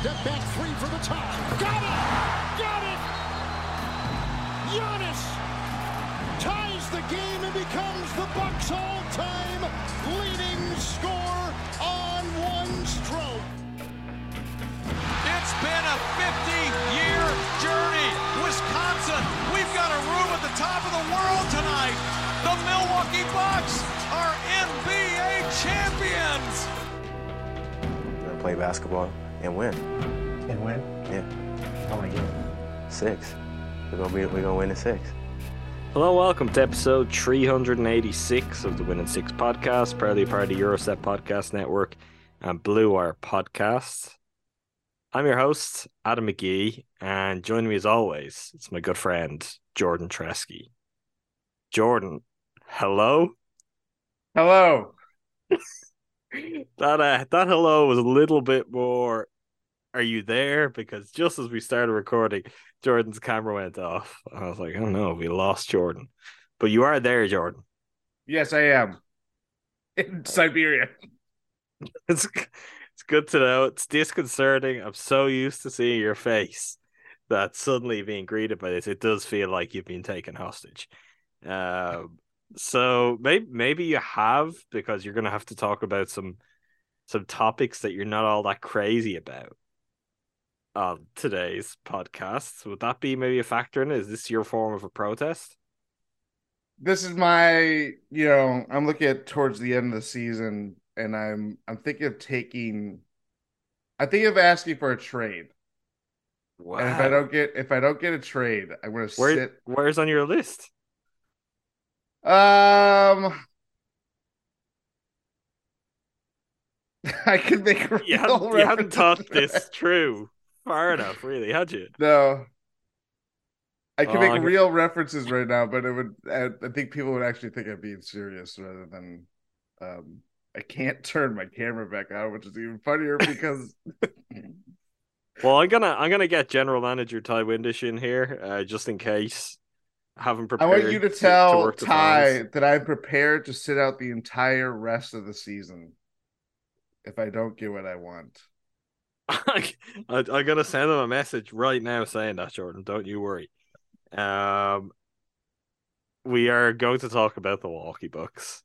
Step back three for the tie. Got it! Got it! Giannis ties the game and becomes the Bucks all-time leading scorer on one stroke. It's been a 50-year journey. Wisconsin, we've got a room at the top of the world tonight. The Milwaukee Bucks are NBA champions. We're gonna play basketball and win. And win? Yeah, How many games? six. We're gonna be. We're gonna win in six. Hello, welcome to episode 386 of the Win in Six podcast, proudly part of the Gyro Step Podcast Network and Blue Wire Podcasts. I'm your host, Adam McGee, and joining me as always, it's my good friend, Jordan Treske. Jordan, hello? Hello. That uh, that hello was a little bit more. Are you there? Because just as we started recording, Jordan's camera went off. I was like, I don't know, we lost Jordan. But you are there, Jordan. Yes, I am. In Siberia. It's it's good to know. It's disconcerting. I'm so used to seeing your face that suddenly being greeted by this, it does feel like you've been taken hostage. Um, so maybe maybe you have because you're gonna have to talk about some some topics that you're not all that crazy about on today's podcast. Would that be maybe a factor in it? Is this your form of a protest? This is my, you know, I'm looking at towards the end of the season and I'm I'm thinking of taking I think of asking for a trade. Wow. And if I don't get if I don't get a trade, I'm gonna Where, sit where's on your list? Um I could make You hadn't, you hadn't thought this through far enough, really, had you? No. I can Oh, make I real references right now, but it would I, I think people would actually think I'm being serious rather than um I can't turn my camera back on, which is even funnier because Well, I'm gonna I'm gonna get general manager Ti Windisch in here, uh, just in case. I haven't I want you to tell work the Ty that I'm prepared to sit out the entire rest of the season if I don't get what I want. I, I'm gonna send him a message right now saying that, Jordan. Don't you worry. Um, we are going to talk about the Milwaukee Bucks.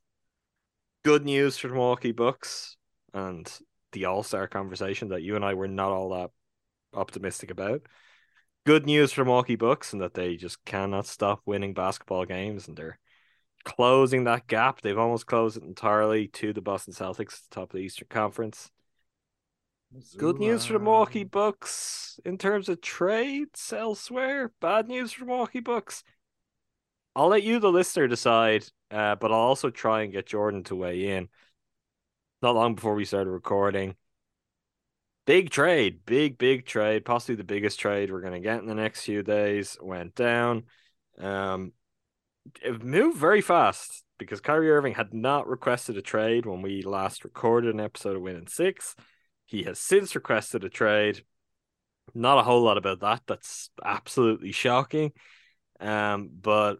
Good news for the Milwaukee Bucks and the All Star conversation that you and I were not all that optimistic about. Good news for the Milwaukee Bucks and that they just cannot stop winning basketball games and they're closing that gap. They've almost closed it entirely to the Boston Celtics, at the top of the Eastern Conference. Good news for the Milwaukee Bucks in terms of trades elsewhere. Bad news for the Milwaukee Bucks. I'll let you, the listener, decide, uh, but I'll also try and get Jordan to weigh in. Not long before we started recording, Big trade, big, big trade, possibly the biggest trade we're going to get in the next few days. Went down. Um, it moved very fast because Kyrie Irving had not requested a trade when we last recorded an episode of Win in Six. He has since requested a trade. Not a whole lot about that. That's absolutely shocking. Um, but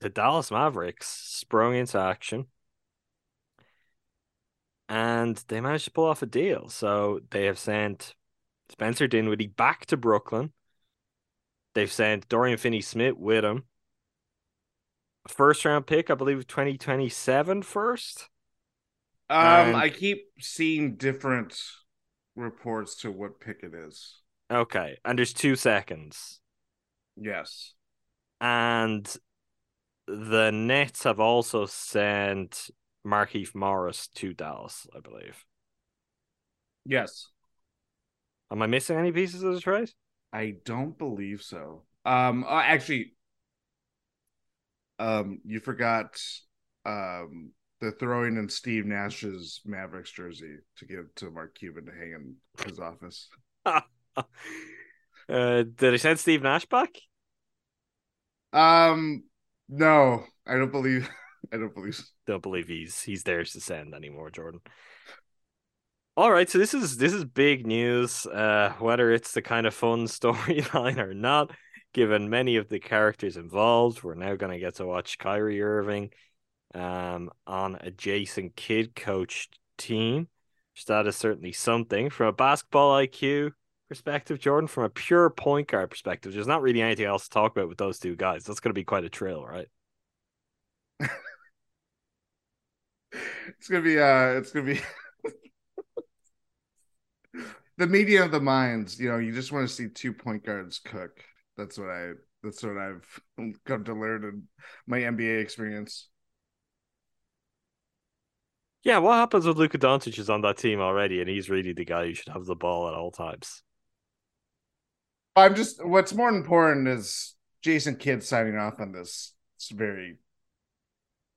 the Dallas Mavericks sprung into action and they managed to pull off a deal. So they have sent Spencer Dinwiddie back to Brooklyn. They've sent Dorian Finney Smith with him. First round pick, I believe 2027 first. Um, And- I keep seeing different reports to what pick it is. Okay. And there's two seconds. Yes. And the Nets have also sent Markieff Morris to Dallas, I believe. Yes. Am I missing any pieces of the trade? I don't believe so. Um, uh, actually, um, you forgot um the throwing in Steve Nash's Mavericks jersey to give to Mark Cuban to hang in his office. uh, did they send Steve Nash back? Um, no, I don't believe. I don't believe. So. Don't believe he's he's theirs to send anymore, Jordan. All right, so this is this is big news. Uh, whether it's the kind of fun storyline or not, given many of the characters involved, we're now going to get to watch Kyrie Irving, um, on a Jason Kidd coached team. That is certainly something from a basketball IQ perspective, Jordan. From a pure point guard perspective, there's not really anything else to talk about with those two guys. That's going to be quite a trail, right? It's gonna be. Uh, it's gonna be. the media of the minds. You know, you just want to see two point guards cook. That's what I. That's what I've come to learn in my NBA experience. Yeah, what happens when Luka Doncic is on that team already, and he's really the guy who should have the ball at all times? I'm just. What's more important is Jason Kidd signing off on this. It's very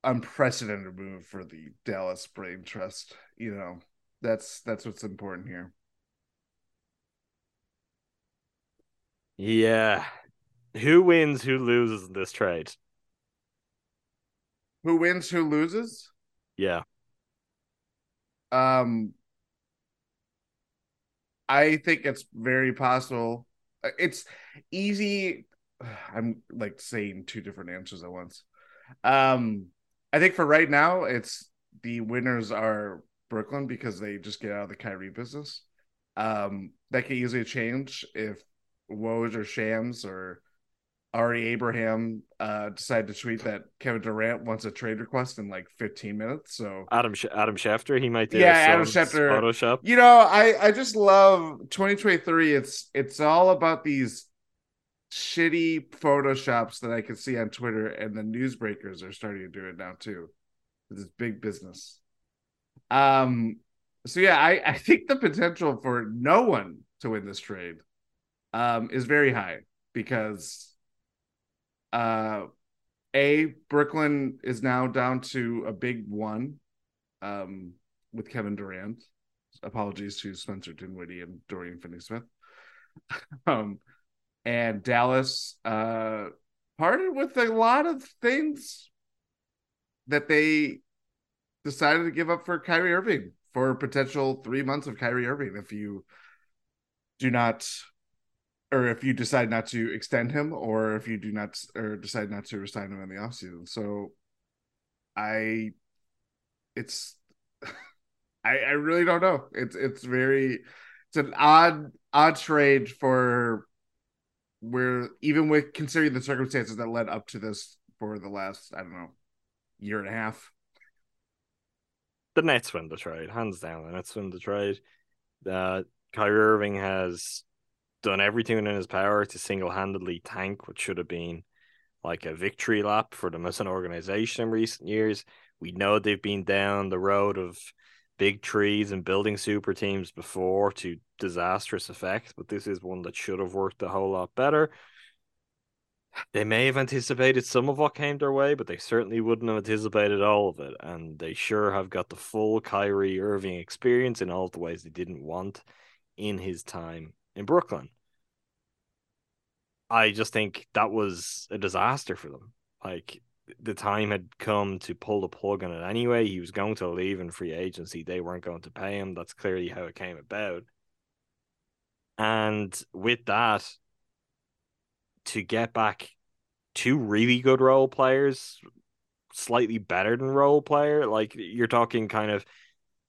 unprecedented move for the Dallas Brain Trust. You know, that's that's what's important here. Yeah, who wins, who loses in this trade? Who wins? Who loses? Yeah, Um, I think it's very possible. Uh, It's easy. I'm like saying two different answers at once. Um, I think for right now, it's the winners are Brooklyn because they just get out of the Kyrie business. Um, that could easily change if Woj or Shams or Ari Abraham uh decide to tweet that Kevin Durant wants a trade request in like 15 minutes. So Adam Sch- Adam Schefter, he might do Yeah, Adam Schefter. Photoshop. you know i i just love 2023 it's it's all about these shitty photoshops that i can see on twitter and the newsbreakers are starting to do it now too. It's big business. Um so yeah i i think the potential for no one to win this trade um is very high because uh a brooklyn is now down to a big one um with kevin durant. Apologies to Spencer Dinwiddie and Dorian Finney-Smith. um, and Dallas uh, parted with a lot of things that they decided to give up for Kyrie Irving for potential three months of Kyrie Irving if you do not or if you decide not to extend him or if you do not or decide not to resign him in the offseason. So I it's I, I really don't know. It's it's very it's an odd odd trade for where even with considering the circumstances that led up to this for the last I don't know year and a half. The Nets win the trade, hands down. The Nets win the trade. Uh, Kyrie Irving has done everything in his power to single handedly tank what should have been like a victory lap for them as an organization in recent years. We know they've been down the road of big trees and building super teams before to disastrous effect, but this is one that should have worked a whole lot better. They may have anticipated some of what came their way, but they certainly wouldn't have anticipated all of it. And they sure have got the full Kyrie Irving experience in all the ways they didn't want in his time in Brooklyn. I just think that was a disaster for them. Like the time had come to pull the plug on it anyway. He was going to leave in free agency. They weren't going to pay him. That's clearly how it came about. And with that, to get back two really good role players, slightly better than role player, like you're talking kind of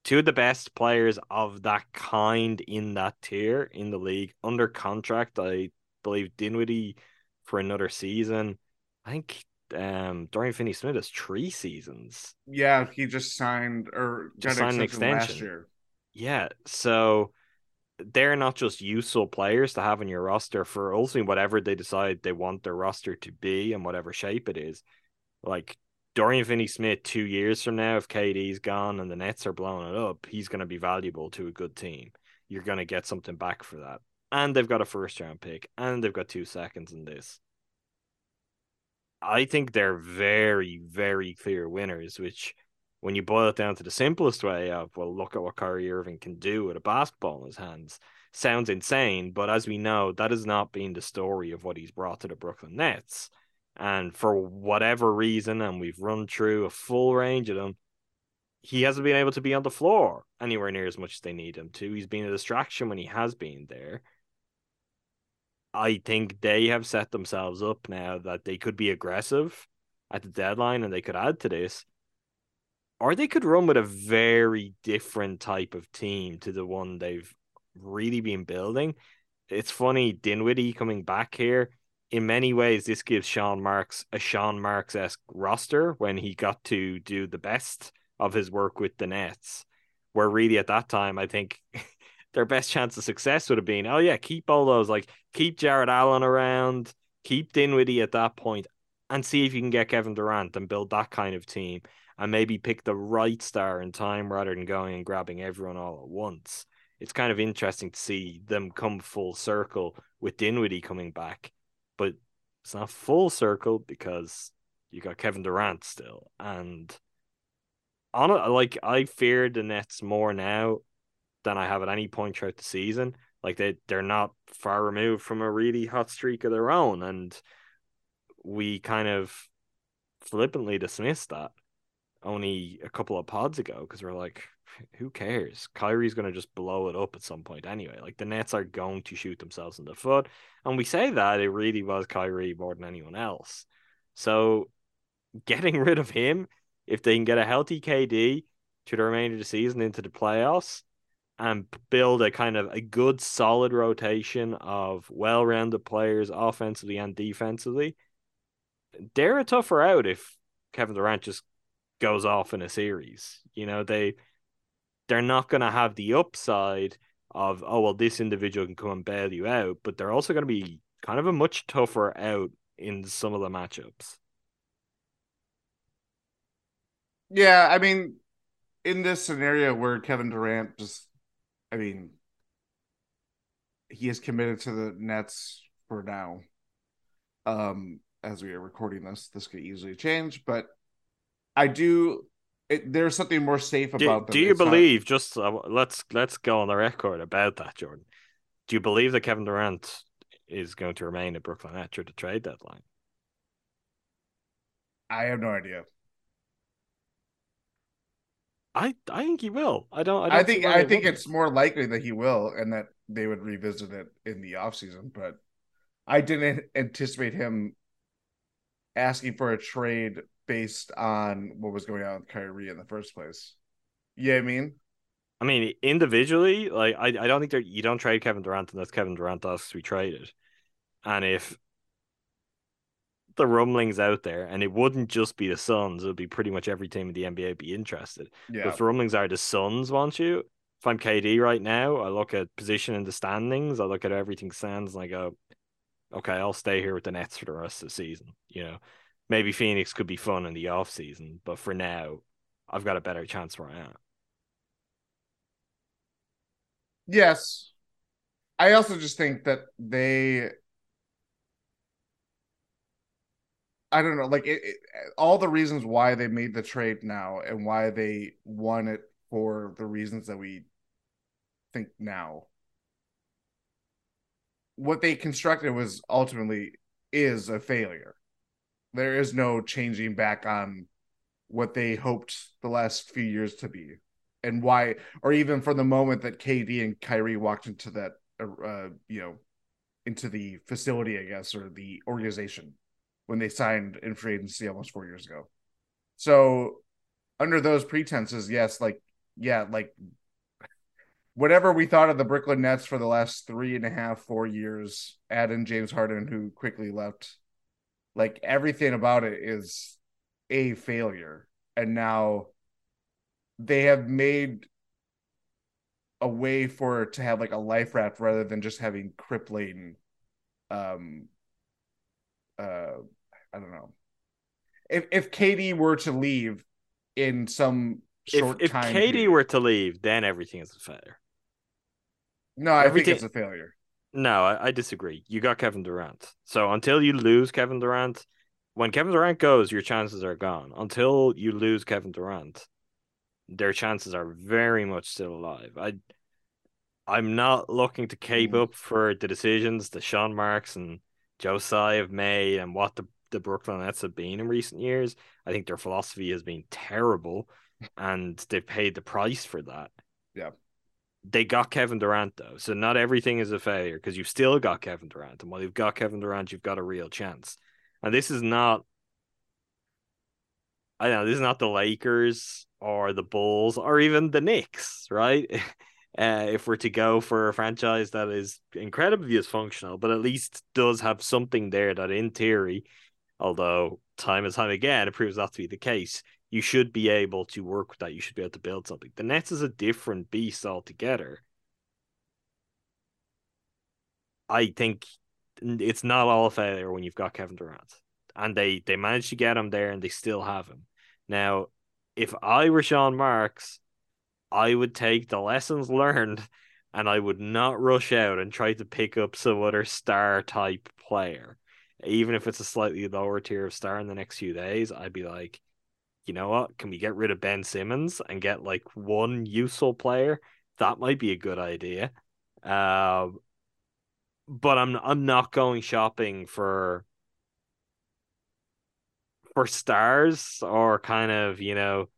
two of the best players of that kind in that tier in the league under contract. I believe Dinwiddie for another season. I think um Dorian Finney Smith has three seasons. Yeah, he just signed or Just signed an extension last year. Yeah, so they're not just useful players to have on your roster for ultimately whatever they decide they want their roster to be and whatever shape it is. Like Dorian Finney Smith, two years from now, if KD's gone and the Nets are blowing it up, he's going to be valuable to a good team. You're going to get something back for that. And they've got a first round pick and they've got two seconds in this. I think they're very, very clear winners, which when you boil it down to the simplest way of, well, look at what Kyrie Irving can do with a basketball in his hands, sounds insane. But as we know, that has not been the story of what he's brought to the Brooklyn Nets. And for whatever reason, and we've run through a full range of them, he hasn't been able to be on the floor anywhere near as much as they need him to. He's been a distraction when he has been there. I think they have set themselves up now that they could be aggressive at the deadline and they could add to this or they could run with a very different type of team to the one they've really been building. It's funny, Dinwiddie coming back here. In many ways, this gives Sean Marks a Sean Marks esque roster when he got to do the best of his work with the Nets. Where really at that time, I think their best chance of success would have been, oh yeah, keep all those, like keep Jarrett Allen around, keep Dinwiddie at that point, and see if you can get Kevin Durant and build that kind of team and maybe pick the right star in time rather than going and grabbing everyone all at once. It's kind of interesting to see them come full circle with Dinwiddie coming back, but it's not full circle because you got Kevin Durant still. And on like I fear the Nets more now than I have at any point throughout the season. Like they they're not far removed from a really hot streak of their own, and we kind of flippantly dismissed that only a couple of pods ago because we're like, who cares? Kyrie's going to just blow it up at some point anyway. Like the Nets are going to shoot themselves in the foot. And we say that it really was Kyrie more than anyone else. So getting rid of him, if they can get a healthy KD to the remainder of the season into the playoffs and build a kind of a good solid rotation of well-rounded players offensively and defensively, they're a tougher out if Kevin Durant just goes off in a series. You know, they they're not going to have the upside of oh well this individual can come and bail you out, but they're also going to be kind of a much tougher out in some of the matchups. Yeah, I mean, in this scenario where Kevin Durant just, I mean, he is committed to the Nets for now. Um, as we are recording this, this could easily change, but I do. It, there's something more safe Do, about them. do you It's not- believe just uh, let's let's go on the record about that, Jordan? Do you believe that Kevin Durant is going to remain at Brooklyn after the trade deadline? I have no idea. I I think he will. I don't. I, don't I think I think it's more likely that he will, and that they would revisit it in the offseason. But I didn't anticipate him asking for a trade based on what was going on with Kyrie in the first place. Yeah, I mean, I mean, individually, like I, I don't think there you don't trade Kevin Durant unless Kevin Durant asks to be traded. And if the rumblings out there, and it wouldn't just be the Suns, it would be pretty much every team in the NBA be interested. But yeah, if the rumblings are the Suns want you, if I'm KD right now, I look at position in the standings, I look at everything stands, and I go, okay, I'll stay here with the Nets for the rest of the season. You know, maybe Phoenix could be fun in the off season, but for now, I've got a better chance where I am. yes. I also just think that they. I don't know, like it, it, all the reasons why they made the trade now and why they won it for the reasons that we think now. what they constructed was ultimately is a failure. There is no changing back on what they hoped the last few years to be and why or even from the moment that KD and Kyrie walked into that uh, you know into the facility I guess or the organization when they signed in free agency almost 4 years ago. So under those pretenses yes like yeah like whatever we thought of the Brooklyn Nets for the last three and a half, four years, add in James Harden, who quickly left. Like everything about it is a failure. And now they have made a way for it to have like a life raft rather than just having crippling um uh I don't know. If if KD were to leave in some short if, if time KD period- were to leave, then everything is a failure. No, I everything- think it's a failure. No, I, I disagree. You got Kevin Durant. So until you lose Kevin Durant, when Kevin Durant goes, your chances are gone. Until you lose Kevin Durant, their chances are very much still alive. I I'm not looking to cape Mm. up for the decisions that Sean Marks and Joe Tsai have made and what the, the Brooklyn Nets have been in recent years. I think their philosophy has been terrible and they've paid the price for that. Yeah. They got Kevin Durant though, so not everything is a failure because you've still got Kevin Durant, and while you've got Kevin Durant, you've got a real chance. And this is not, I know this is not the Lakers or the Bulls or even the Knicks, right? Uh, if we're to go for a franchise that is incredibly dysfunctional, but at least does have something there that, in theory, although time and time again it proves not to be the case, you should be able to work with that. You should be able to build something. The Nets is a different beast altogether. I think it's not all failure when you've got Kevin Durant, and they they managed to get him there, and they still have him. Now, if I were Sean Marks, I would take the lessons learned, and I would not rush out and try to pick up some other star type player, even if it's a slightly lower tier of star in the next few days. I'd be like, you know what? Can we get rid of Ben Simmons and get like one useful player? That might be a good idea. Um, but I'm I'm not going shopping for for stars or kind of you know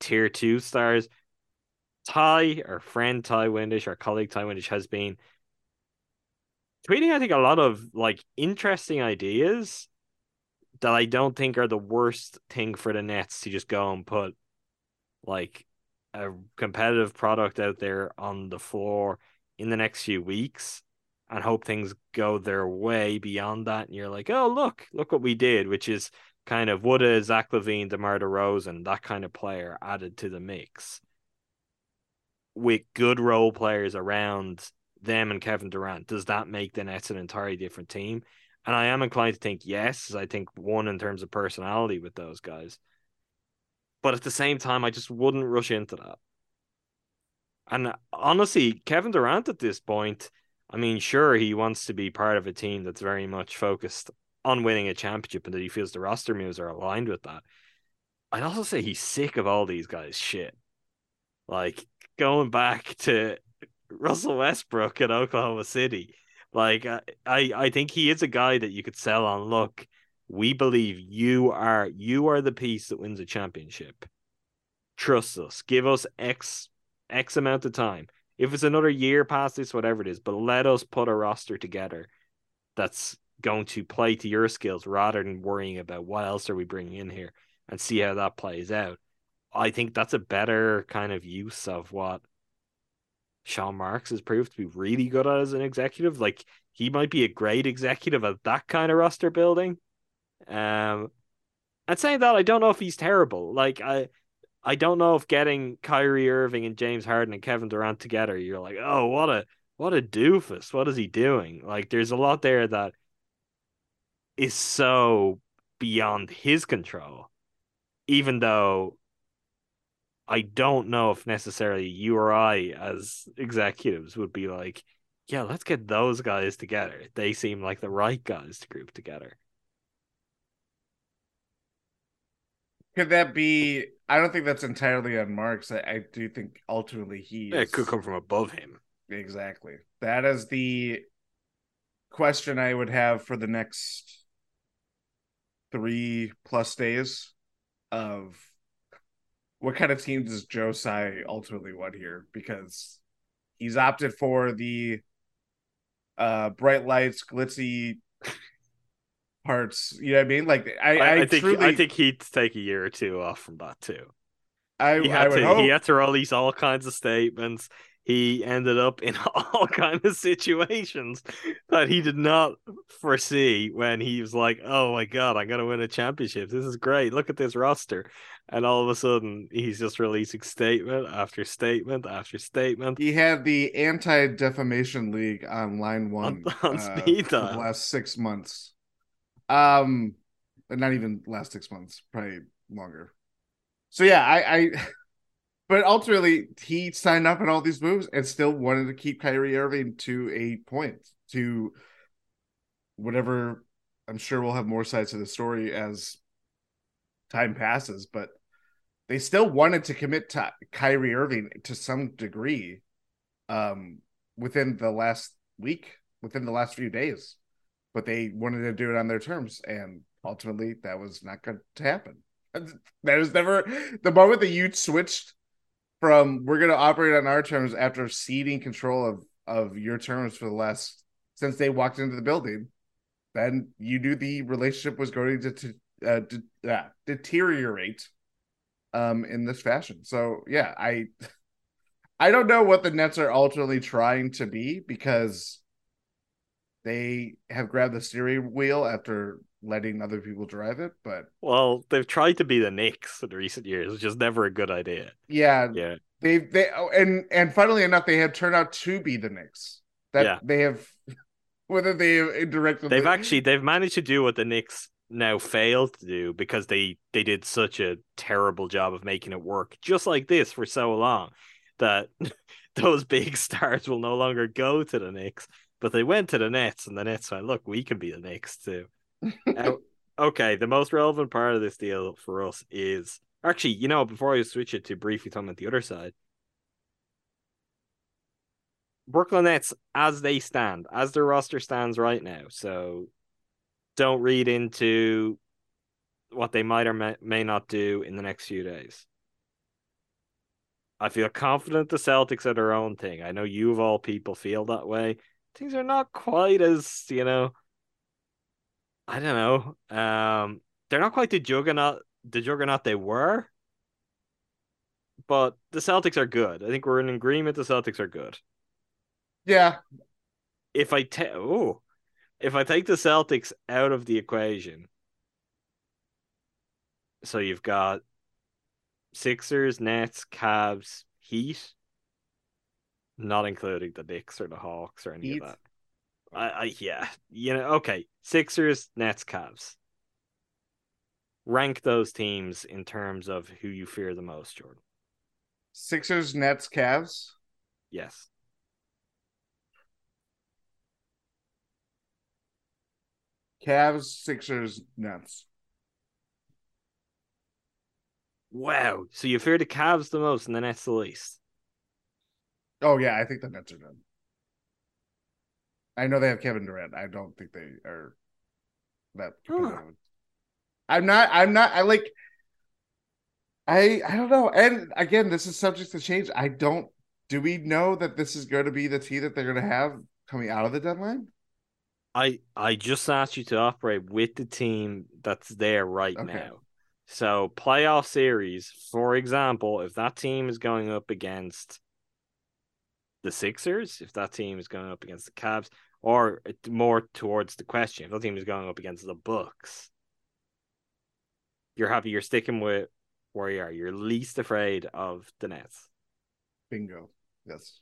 tier two stars. Ty, our friend Ti Windisch, our colleague Ti Windisch, has been tweeting. I think a lot of like interesting ideas that I don't think are the worst thing for the Nets to just go and put like a competitive product out there on the floor in the next few weeks and hope things go their way beyond that. And you're like, oh, look, look what we did, which is kind of would a Zach LaVine, DeMar DeRozan, that kind of player added to the mix with good role players around them and Kevin Durant. Does that make the Nets an entirely different team? And I am inclined to think yes. I think one in terms of personality with those guys. But at the same time, I just wouldn't rush into that. And honestly, Kevin Durant at this point, I mean, sure, he wants to be part of a team that's very much focused on winning a championship and that he feels the roster moves are aligned with that. I'd also say he's sick of all these guys' shit. Like going back to Russell Westbrook in Oklahoma City. Like I, I, I think he is a guy that you could sell on. Look, we believe you are you are the piece that wins a championship. Trust us. Give us X X amount of time. If it's another year past this, whatever it is, but let us put a roster together that's going to play to your skills rather than worrying about what else are we bringing in here and see how that plays out. I think that's a better kind of use of what Sean Marks has proved to be really good at as an executive. Like he might be a great executive at that kind of roster building. Um, and saying that, I don't know if he's terrible. Like I, I don't know if getting Kyrie Irving and James Harden and Kevin Durant together, you're like, oh, what a what a doofus. What is he doing? Like there's a lot there that is so beyond his control. Even though I don't know if necessarily you or I, as executives, would be like, yeah, let's get those guys together. They seem like the right guys to group together. Could that be? I don't think that's entirely on Marks. I, I do think ultimately he It could come from above him. exactly that is the question I would have for the next three plus days of what kind of team does Joe Tsai ultimately want here? Because he's opted for the uh bright lights, glitzy parts. You know what I mean? Like I, I, I, I think truly, I think he'd take a year or two off from that too. I, He I had would to hope. he had to release all kinds of statements. He ended up in all kind of situations that he did not foresee when he was like, "Oh my god, I'm gonna win a championship! This is great! Look at this roster!" And all of a sudden, he's just releasing statement after statement after statement. He had the Anti Defamation League on line one on uh, speed for the last six months. Um, not even last six months, probably longer. So yeah, I, I but ultimately he signed up in all these moves and still wanted to keep Kyrie Irving to a point to whatever. I'm sure we'll have more sides to the story as time passes, but they still wanted to commit to Kyrie Irving to some degree um within the last week, within the last few days. But they wanted to do it on their terms, and ultimately that was not going to happen. That was never the moment that you switched from we're going to operate on our terms after ceding control of of your terms for the last since they walked into the building. Then you knew the relationship was going to, to uh, uh, deteriorate um in this fashion. So yeah, I I don't know what the Nets are ultimately trying to be because they have grabbed the steering wheel after letting other people drive it, but Well, they've tried to be the Knicks in recent years, which is never a good idea. yeah, Yeah, they they oh, and and funnily enough, they have turned out to be the Knicks. That Yeah. they have whether they have indirectly they've actually they've managed to do what the Knicks now failed to do because they they did such a terrible job of making it work just like this for so long that those big stars will no longer go to the Knicks but they went to the Nets and the Nets went look we can be the Knicks too okay the most relevant part of this deal for us is actually you know before I switch it to briefly talking about the other side Brooklyn Nets as they stand as their roster stands right now so don't read into what they might or may, not do in the next few days. I feel confident the Celtics are their own thing. I know you of all people feel that way. Things are not quite as, you know, I don't know. Um, they're not quite the juggernaut the juggernaut they were. But the Celtics are good. I think we're in agreement the Celtics are good. yeah, If I take oh, if I take the Celtics out of the equation, so you've got Sixers, Nets, Cavs, Heat, not including the Knicks or the Hawks or any Heat. of that. I, I yeah, you know, okay. Sixers, Nets, Cavs. Rank those teams in terms of who you fear the most, Jordan. Sixers, Nets, Cavs. Yes. Cavs, Sixers, Nets. Wow. So you fear the Cavs the most and the Nets the least. Oh yeah, I think the Nets are done. I know they have Kevin Durant. I don't think they are that competitive. I'm not I'm not I like I I don't know. And again, this is subject to change. I don't do we know that this is going to be the team that they're going to have coming out of the deadline? I I just asked you to operate with the team that's there right Okay. now. So playoff series, for example, if that team is going up against the Sixers, if that team is going up against the Cavs, or more towards the question, if that team is going up against the Bucks you're happy you're sticking with where you are. You're least afraid of the Nets. Bingo. Yes.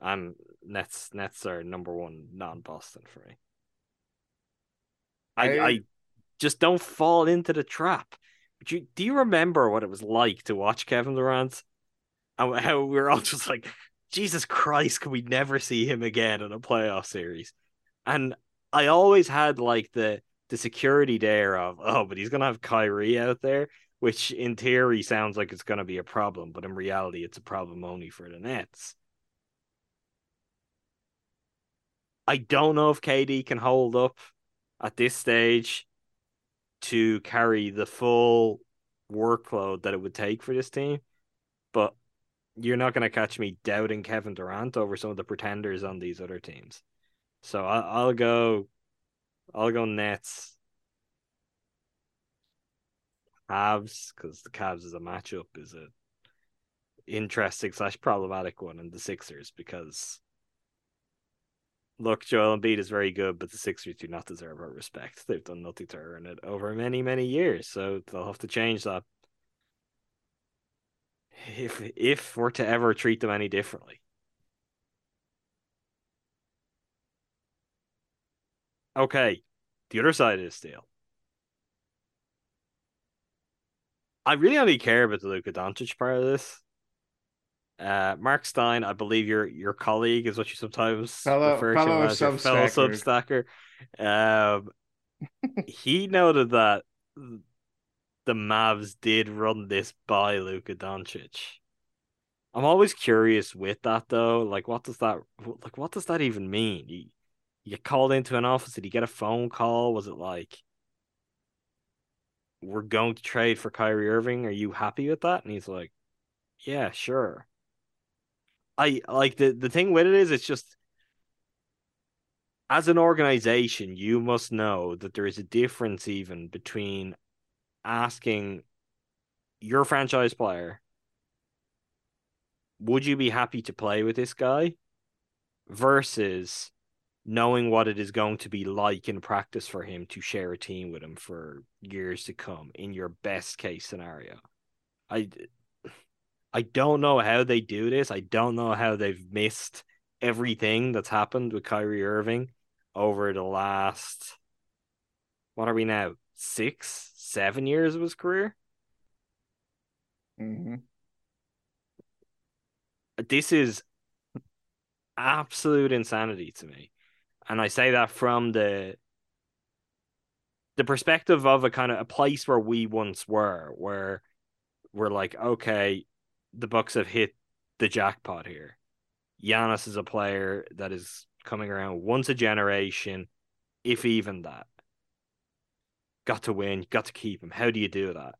And Nets Nets are number one non Boston for me. I, I- I just don't fall into the trap. Do you, do you remember what it was like to watch Kevin Durant? And how we were all just like, Jesus Christ, can we never see him again in a playoff series? And I always had like the the security there of, oh, but he's gonna have Kyrie out there, which in theory sounds like it's gonna be a problem, but in reality it's a problem only for the Nets. I don't know if KD can hold up at this stage to carry the full workload that it would take for this team. But you're not going to catch me doubting Kevin Durant over some of the pretenders on these other teams. So I, I'll go, I'll go Nets. Cavs because the Cavs as a matchup is a interesting slash problematic one, and the Sixers because look, Joel Embiid is very good, but the Sixers do not deserve our respect. They've done nothing to earn it over many, many years, so they'll have to change that. If if we're to ever treat them any differently. Okay, the other side of this deal. I really only care about the Luka Doncic part of this. Uh, Mark Stein, I believe your your colleague is what you sometimes Fellow- refer fellow to as your fellow Substacker. Substacker. Um, he noted that the Mavs did run this by Luka Doncic. I'm always curious with that though. Like, what does that like? What does that even mean? You, you get called into an office. Did you get a phone call? Was it like, we're going to trade for Kyrie Irving? Are you happy with that? And he's like, yeah, sure. I like the the thing with it is it's just as an organization, you must know that there is a difference even between asking your franchise player, would you be happy to play with this guy? Versus knowing what it is going to be like in practice for him to share a team with him for years to come in your best case scenario. I I don't know how they do this. I don't know how they've missed everything that's happened with Kyrie Irving over the last what are we now? Six, seven years of his career. hmm This is absolute insanity to me. And I say that from the the perspective of a kind of a place where we once were, where we're like, okay, the Bucks have hit the jackpot here. Giannis is a player that is coming around once a generation, if even that. Got to win, got to keep him. How do you do that?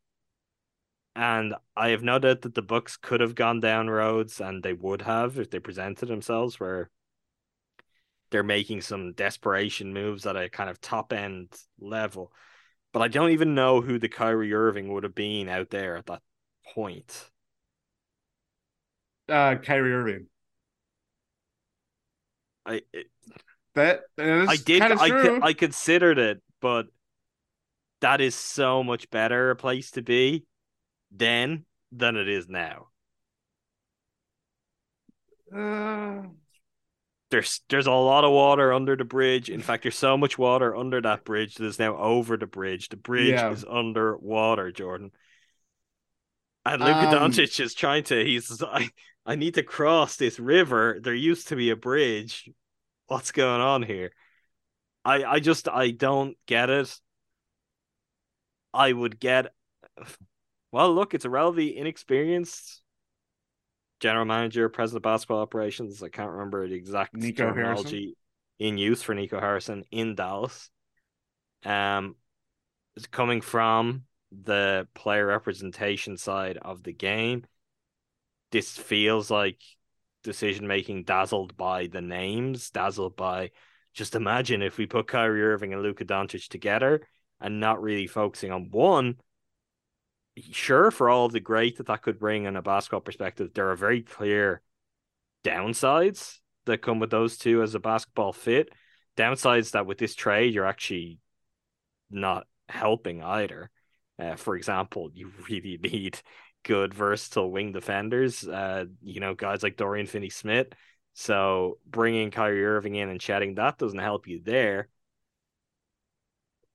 And I have no doubt that the Bucks could have gone down roads, and they would have if they presented themselves where they're making some desperation moves at a kind of top end level. But I don't even know who the Kyrie Irving would have been out there at that point. Uh, Kyrie Irving. I it, That, I did I I considered it, but that is so much better a place to be then than it is now. Uh, There's there's a lot of water under the bridge. In fact, there's so much water under that bridge that is now over the bridge. The bridge Yeah. is underwater, Jordan. And Luka Um, Doncic is trying to. He's I, I need to cross this river. There used to be a bridge. What's going on here? I I just I don't get it. I would get. Well, look, it's a relatively inexperienced general manager, president of basketball operations. I can't remember the exact Nico terminology in use for Nico Harrison in Dallas. Um, it's coming from the player representation side of the game. This feels like decision making dazzled by the names, dazzled by just imagine if we put Kyrie Irving and Luka Doncic together and not really focusing on one. Sure, for all of the great that that could bring in a basketball perspective, there are very clear downsides that come with those two as a basketball fit. Downsides that with this trade, you're actually not helping either. Uh, for example, you really need good, versatile wing defenders. Uh, you know, guys like Dorian Finney-Smith. So bringing Kyrie Irving in and chatting that doesn't help you there.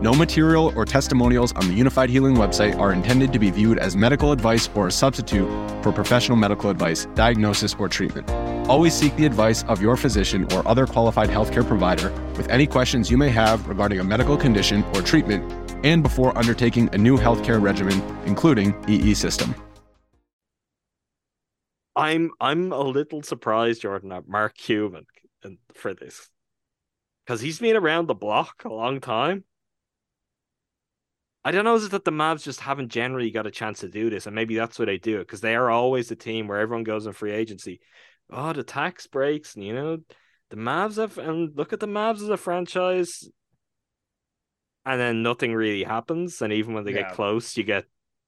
No material or testimonials on the Unified Healing website are intended to be viewed as medical advice or a substitute for professional medical advice, diagnosis, or treatment. Always seek the advice of your physician or other qualified healthcare provider with any questions you may have regarding a medical condition or treatment and before undertaking a new healthcare regimen, including EE system. I'm I'm a little surprised, Jordan, at Mark Cuban for this. Because he's been around the block a long time. I don't know, is it that the Mavs just haven't generally got a chance to do this, and maybe that's why they do it, because they are always the team where everyone goes in free agency. Oh, the tax breaks, and you know, the Mavs have and look at the Mavs as a franchise. And then nothing really happens. And even when they Yeah. get close, you get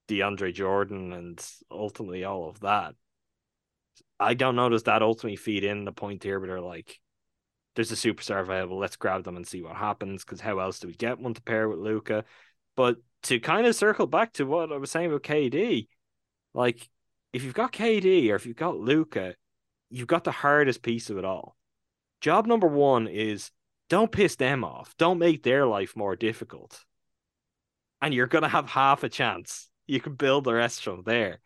DeAndre Jordan and ultimately all of that. I don't know does that ultimately feed in the point here, but they're like, there's a superstar available. Let's grab them and see what happens. Because how else do we get one to pair with Luka? But to kind of circle back to what I was saying about KD, like if you've got KD or if you've got Luka, you've got the hardest piece of it all. Job number one is don't piss them off. Don't make their life more difficult. And you're gonna have half a chance. You can build the rest from there.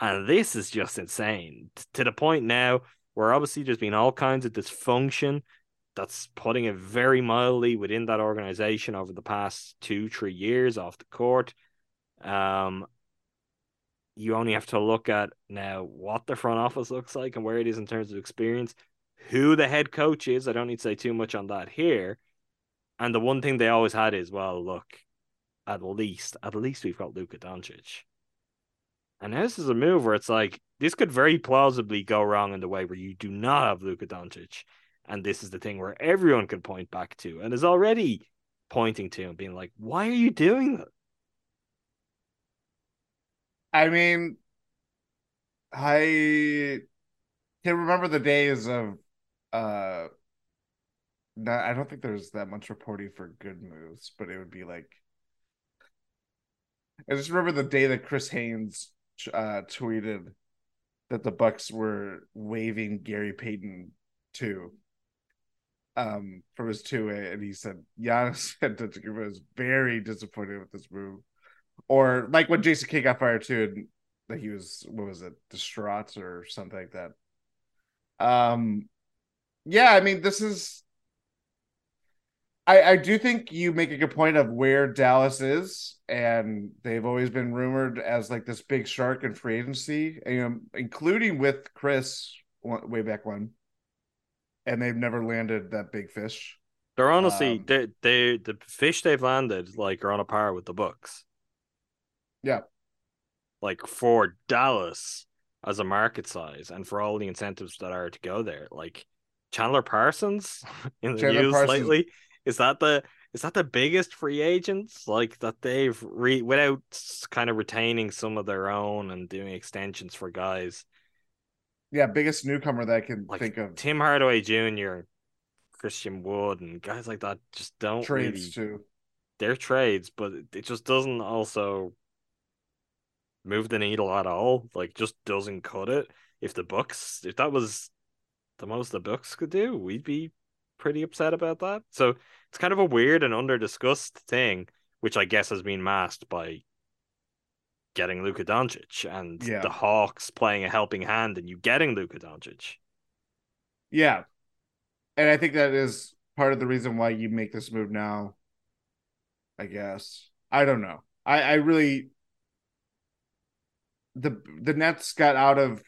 And this is just insane t- to the point now where obviously there's been all kinds of dysfunction that's putting it very mildly within that organization over the past two, three years off the court. Um, you only have to look at now what the front office looks like and where it is in terms of experience, who the head coach is. I don't need to say too much on that here. And the one thing they always had is, well, look, at least, at least we've got Luka Doncic. And this is a move where it's like this could very plausibly go wrong in the way where you do not have Luka Doncic, and this is the thing where everyone can point back to and is already pointing to and being like, "Why are you doing that?" I mean, I can remember the days of uh not, I don't think there's that much reporting for good moves, but it would be like I just remember the day that Chris Haynes uh tweeted that the Bucks were waiving Gary Payton II. Um, from his two way, and he said Giannis Antetokounmpo was very disappointed with this move or like when Jason Kidd got fired too, and that he was what was it, distraught or something like that. Um, yeah, I mean, this is. I I do think you make a good point of where Dallas is, and they've always been rumored as like this big shark in free agency, and, you know, including with Chris way back when, and they've never landed that big fish. They're honestly Um, they they the fish they've landed like are on a par with the Bucks. Yeah. Like for Dallas as a market size and for all the incentives that are to go there, like Chandler Parsons in the Chandler news Parsons- lately. Is that the is that the biggest free agents like that they've re without kind of retaining some of their own and doing extensions for guys Yeah, biggest newcomer that I can like think of. Tim Hardaway Jr. Christian Wood and guys like that just don't Trades really too. they're trades, but it- just doesn't also move the needle at all. Like just doesn't cut it. If the Bucks if that was the most the Bucks could do, we'd be pretty upset about that. So it's kind of a weird and under discussed thing, which I guess has been masked by getting Luka Doncic and Yeah. the Hawks playing a helping hand and you getting Luka Doncic. Yeah. And I think that is part of the reason why you make this move now. I guess. I don't know. I, I really the the Nets got out of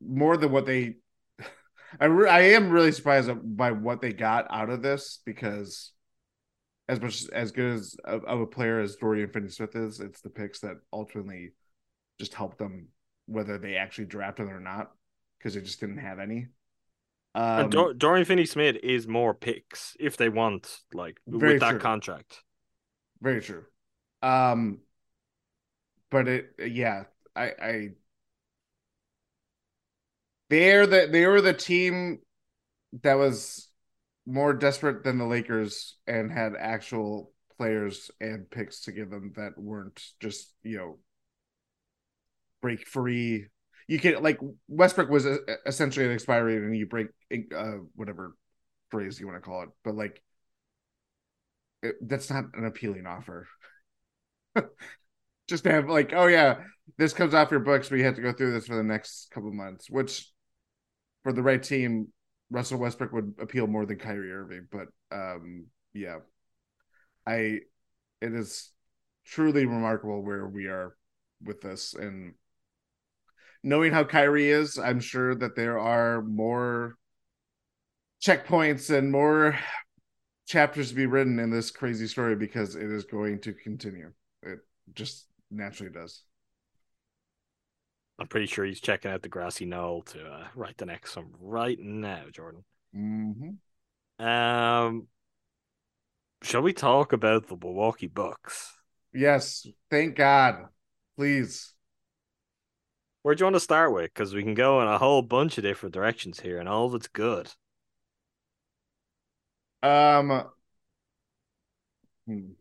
more than what they I re- I am really surprised by what they got out of this because as much as good as of, of a player as Dorian Finney-Smith is, it's the picks that ultimately just helped them whether they actually drafted or not because they just didn't have any. Um, Dor- Dorian Finney Smith is more picks if they want, like with that true. contract. Very true. Um, but it, yeah, I, I, they're the they were the team that was more desperate than the Lakers and had actual players and picks to give them that weren't just you know break free. You can like Westbrook was uh, essentially an expiry, and you break uh whatever phrase you want to call it, but like it, that's not an appealing offer. Just to have like, oh yeah, this comes off your books, but you have to go through this for the next couple months, which for the right team, Russell Westbrook would appeal more than Kyrie Irving. But um, yeah, I it is truly remarkable where we are with this, and knowing how Kyrie is, I'm sure that there are more checkpoints and more chapters to be written in this crazy story because it is going to continue. It just naturally does. I'm pretty sure he's checking out the grassy knoll to uh, write the next one right now, Jordan. Mm-hmm. Um, shall we talk about the Milwaukee Bucks? Yes, thank God. Please. Where do you want to start with? Because we can go in a whole bunch of different directions here, and all of it's good. Um. hmm. Where do we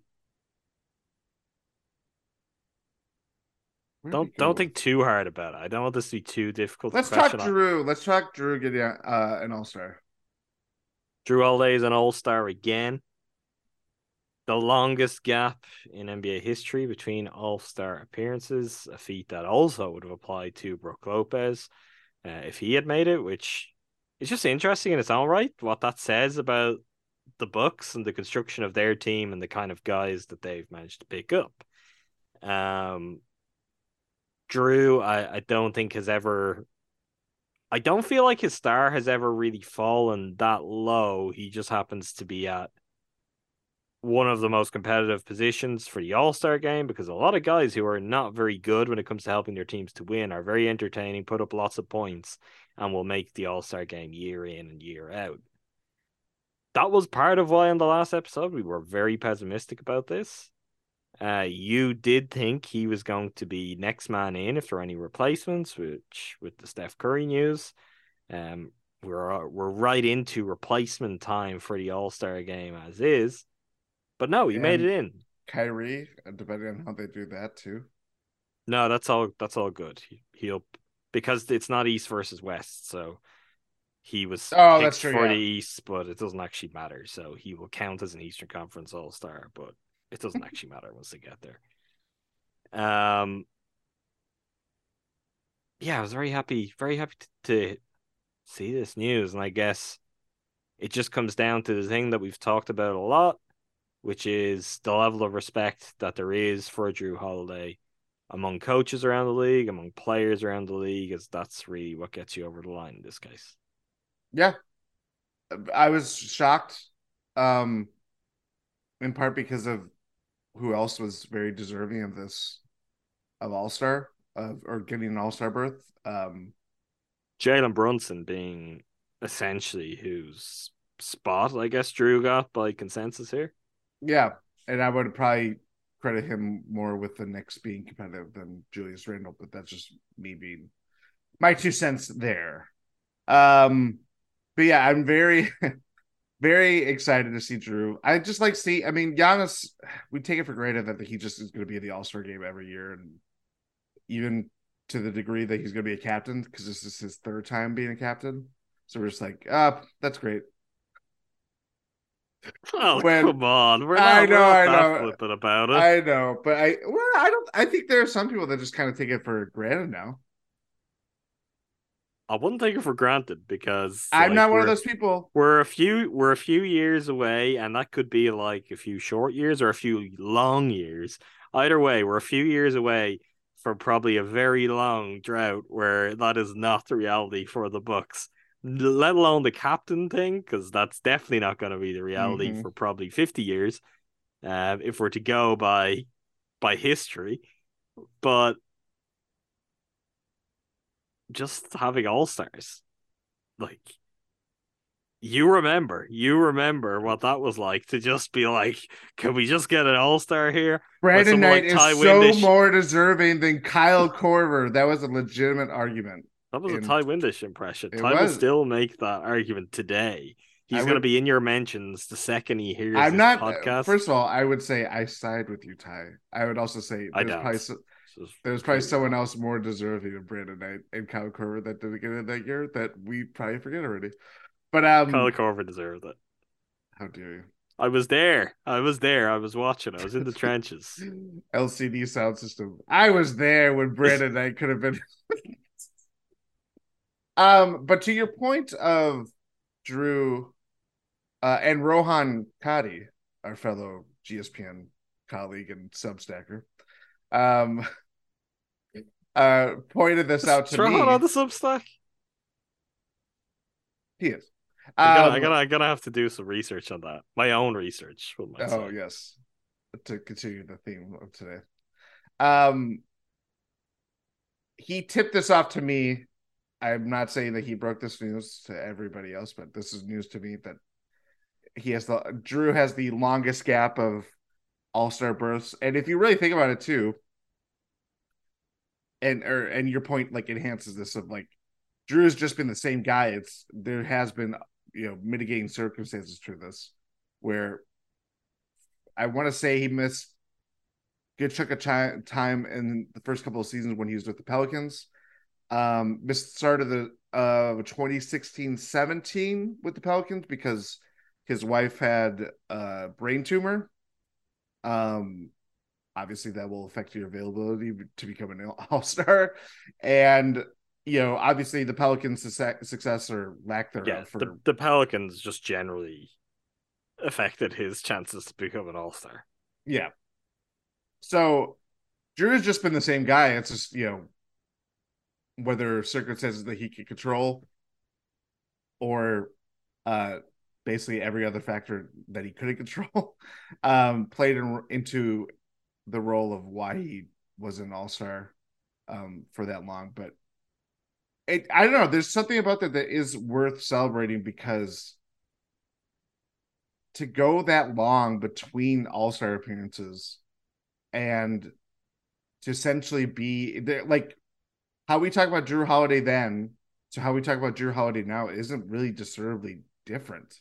Don't don't think too hard about it. I don't want this to be too difficult. Let's talk question. Jrue. Let's talk Jrue getting uh, an All Star. Jrue Holiday is an All Star again. The longest gap in NBA history between All Star appearances, a feat that also would have applied to Brook Lopez uh, if he had made it, which is just interesting in its own right. What that says about the Bucks and the construction of their team and the kind of guys that they've managed to pick up. Um, Jrue, I, I don't think has ever I don't feel like his star has ever really fallen that low. He just happens to be at one of the most competitive positions for the All Star game because a lot of guys who are not very good when it comes to helping their teams to win are very entertaining, put up lots of points, and will make the All Star game year in and year out. That was part of why in the last episode we were very pessimistic about this. Uh, you did think he was going to be next man in if there are any replacements, which with the Steph Curry news, um, we're we're right into replacement time for the All Star game as is. But no, he made it in. Kyrie, uh, depending on how they do that too. No, that's all. That's all good. He, he'll because it's not East versus West, so he was Oh, that's true, for yeah. the East, but it doesn't actually matter. So he will count as an Eastern Conference All Star, but it doesn't actually matter once they get there. Um, yeah, I was very happy, very happy to, to see this news, and I guess it just comes down to the thing that we've talked about a lot, which is the level of respect that there is for Jrue Holiday among coaches around the league, among players around the league, as that's really what gets you over the line in this case. Yeah. I was shocked. Um in part because of who else was very deserving of this of All-Star of or getting an All-Star berth. Um Jalen Brunson being essentially whose spot, I guess, Jrue got by consensus here. yeah, and I would probably credit him more with the Knicks being competitive than Julius Randle, but that's just me being my two cents there. Um but yeah, I'm very very excited to see Jrue. I just like see. I mean, Giannis. We take it for granted that he just is going to be in the All Star game every year, and even to the degree that he's going to be a captain because this is his third time being a captain. So we're just like, ah, that's great. Oh When- come on, we're not, I know, I know. flippant about it. I know, but I well, I don't. I think there are some people that just kind of take it for granted now. I wouldn't take it for granted because I'm like, not one of those people. We're a few we're a few years away, and that could be like a few short years or a few long years. Either way, we're a few years away from probably a very long drought where that is not the reality for the Bucks. Let alone the captain thing, because that's definitely not going to be the reality Mhm. for probably fifty years, uh, if we're to go by by history. But just having all stars, like you remember, you remember what that was like to just be like, can we just get an all star here? Brandon Knight like is so more deserving than Kyle Korver. That was a legitimate argument. That was a Ti Windisch impression. It Ti will still make that argument today. He's going to be in your mentions the second he hears I'm this not. podcast. First of all, I would say I side with you, Ti. I would also say I there's don't. probably, so- This is there's probably someone else more deserving of Brandon Knight and Kyle Korver that didn't get in that year that we probably forget already. But um, Kyle Korver deserved it. how dare you? I was there. I was there. I was watching. I was in the trenches. LCD sound system. I was there when Brandon Knight could have been. um, but to your point of Jrue, uh, and Rohan Kadi, our fellow GSPN colleague and Substacker, um, uh, pointed this out to Throw me. on the Substack. He is. I gotta, I'm, gonna, I gotta have to do some research on that. My own research. Oh yes, to continue the theme of today. Um, he tipped this off to me. I'm not saying that he broke this news to everybody else, but this is news to me that he has the Jrue has the longest gap of All Star berths, and if you really think about it too, and or and your point like enhances this of like Jrue has just been the same guy. It's there has been you know mitigating circumstances to this where I want to say he missed good chunk of chi- time in the first couple of seasons when he was with the Pelicans. Um, missed the start of the uh 2016-17 with the Pelicans because his wife had a brain tumor. Um, obviously that will affect your availability to become an all-star, and you know obviously the Pelicans' success, or lack thereof yeah. for The, the Pelicans just generally affected his chances to become an All Star. Yeah. So Jrue has just been the same guy. It's just, you know, whether circumstances that he can control or uh basically every other factor that he couldn't control um played in, into the role of why he was an all-star um for that long. But it, I don't know, there's something about that that is worth celebrating because to go that long between all-star appearances and to essentially be like how we talk about Jrue Holiday then to how we talk about Jrue Holiday now isn't really deservedly different.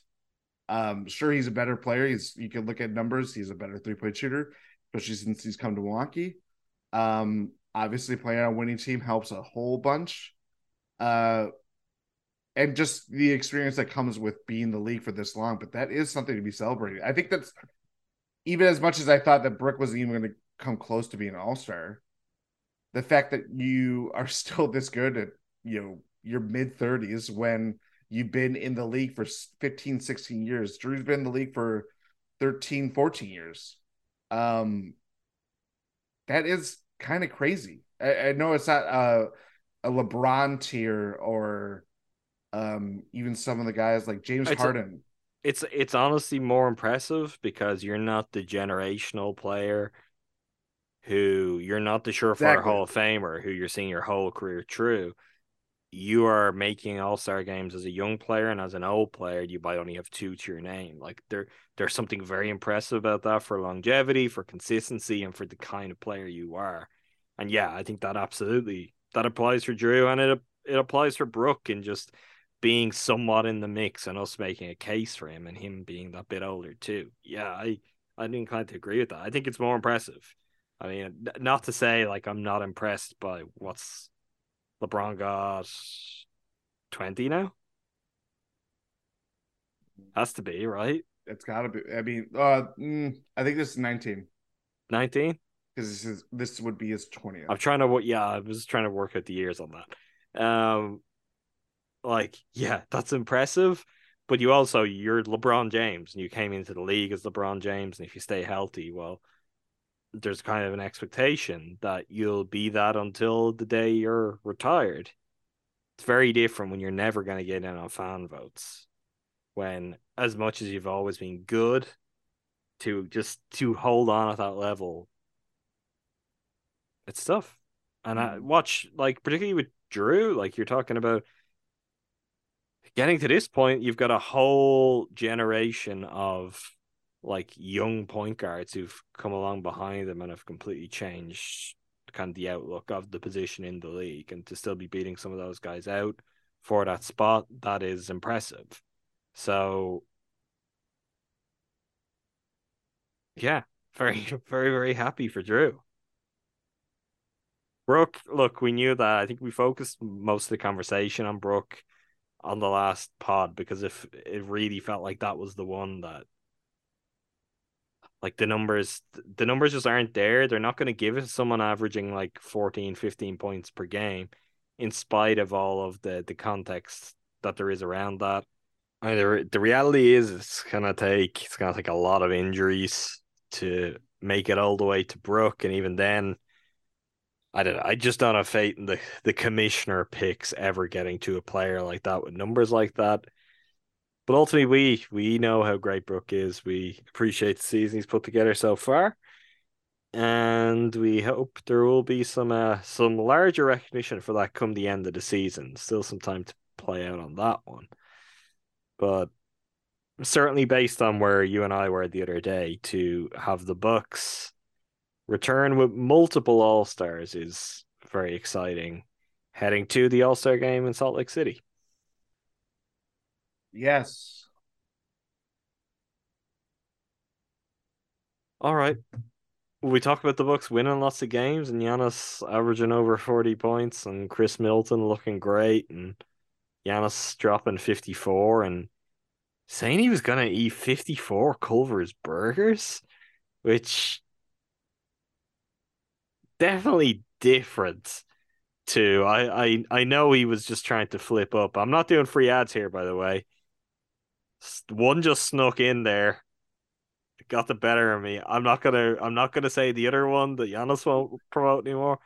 Um, sure, he's a better player. He's you can look at numbers. He's a better three point shooter, especially since he's come to Milwaukee. Um, obviously, playing on a winning team helps a whole bunch. Uh, and just the experience that comes with being in the league for this long. But that is something to be celebrated. I think that's even as much as I thought that Brook wasn't even going to come close to being an all star. The fact that you are still this good at you know your mid 30s when you've been in the league for 15 16 years Jrue's been in the league for 13 14 years um that is kind of crazy I, I know it's not a, a lebron tier or um even some of the guys like james It's a- harden It's it's honestly more impressive because you're not the generational player who you're not the surefire Exactly. Hall of Famer who you're seeing your whole career through. You are making All Star games as a young player and as an old player. You might only have two to your name. Like there, there's something very impressive about that for longevity, for consistency, and for the kind of player you are. And yeah, I think that absolutely that applies for Jrue, and it it applies for Brook, and just being somewhat in the mix and us making a case for him and him being that bit older too. Yeah, I I'm inclined to agree with that. I think it's more impressive. I mean, not to say like I'm not impressed by what's LeBron got twenty now. Has to be right. It's got to be. I mean, uh, mm, I think this is nineteen. Nineteen. Because this is this would be his twentieth. I'm trying to. Yeah, I was trying to work out the years on that. Um, like, yeah, that's impressive. But you also you're LeBron James, and you came into the league as LeBron James, and if you stay healthy, well, there's kind of an expectation that you'll be that until the day you're retired. It's very different when you're never going to get in on fan votes. When as much as you've always been good, to just to hold on at that level, it's tough. And I mm. watch like particularly with Jrue, like you're talking about getting to this point, you've got a whole generation of like young point guards who've come along behind them and have completely changed kind of the outlook of the position in the league and to still be beating some of those guys out for that spot that is impressive. So yeah very very very happy for Jrue. Brook look we knew that I think we focused most of the conversation on Brook on the last pod because if it really felt like that was the one that like the numbers the numbers just aren't there they're not going to give it someone averaging like 14 15 points per game in spite of all of the the context that there is around that I mean, the, the reality is it's gonna take it's gonna take a lot of injuries to make it all the way to Brook and even then I don't know. I just don't have faith in the, the commissioner picks ever getting to a player like that with numbers like that. But ultimately, we we know how great Brook is. We appreciate the season he's put together so far, and we hope there will be some uh, some larger recognition for that come the end of the season. Still some time to play out on that one, but certainly based on where you and I were the other day, to have the Bucks return with multiple All Stars is very exciting. Heading to the All Star game in Salt Lake City. Yes. All right. We talk about the Bucks winning lots of games and Giannis averaging over 40 points and Khris Middleton looking great and Giannis dropping 54 and saying he was going to eat 54 Culver's burgers, which definitely different to I, I I know he was just trying to flip up. I'm not doing free ads here, by the way. One just snuck in there, got the better of me. I'm not gonna I'm not gonna say the other one that Giannis won't promote anymore.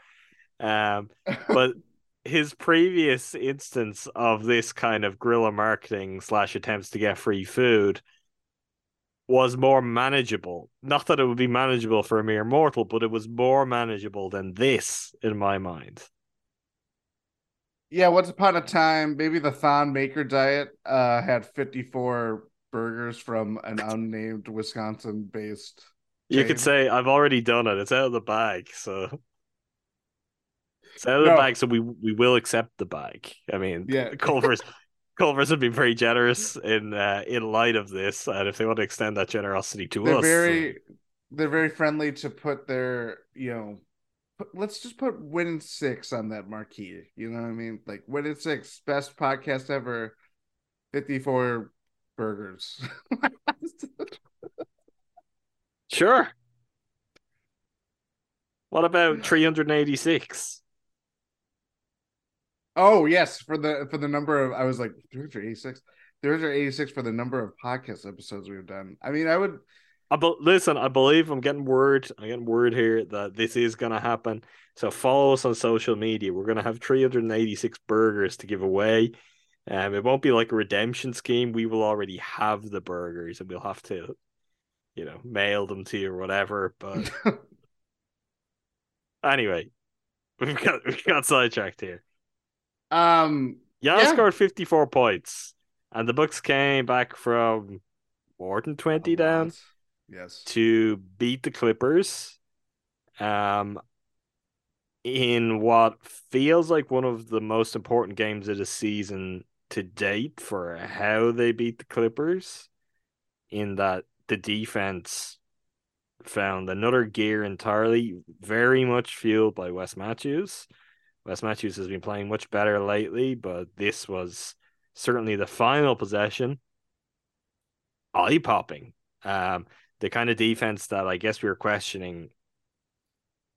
Um, but his previous instance of this kind of guerrilla marketing slash attempts to get free food was more manageable. Not that it would be manageable for a mere mortal, but it was more manageable than this in my mind. Yeah, once upon a time, maybe the Thon Maker diet uh, had 54 burgers from an unnamed Wisconsin based. You could say, I've already done it. It's out of the bag. So it's out of No. the bag. So we, we will accept the bag. I mean, Yeah. Culver's. Culver's would be very generous in uh, in light of this, and if they want to extend that generosity to They're us, very, they're very friendly to put their, you know, let's just put win six on that marquee. You know what I mean? Like win in six, best podcast ever, 54 burgers. sure. What about three hundred eighty six? Oh yes, for the for the number of I was like 386. 386 for the number of podcast episodes we've done. I mean, I would I be- listen. I believe I'm getting word. I'm getting word here that this is gonna happen. So follow us on social media. We're gonna have 386 burgers to give away. Um, it won't be like a redemption scheme. We will already have the burgers, and we'll have to, you know, mail them to you or whatever. But anyway, we've got we've got sidetracked here. um Giannis Yeah. scored 54 points, and the Bucks came back from more than 20 a down. Yes. to beat the Clippers. Um, in what feels like one of the most important games of the season to date for how they beat the Clippers, in that the defense found another gear entirely, very much fueled by Wes Matthews. Wes Matthews has been playing much better lately, but this was certainly the final possession. Eye popping. Um, the kind of defense that I guess we were questioning.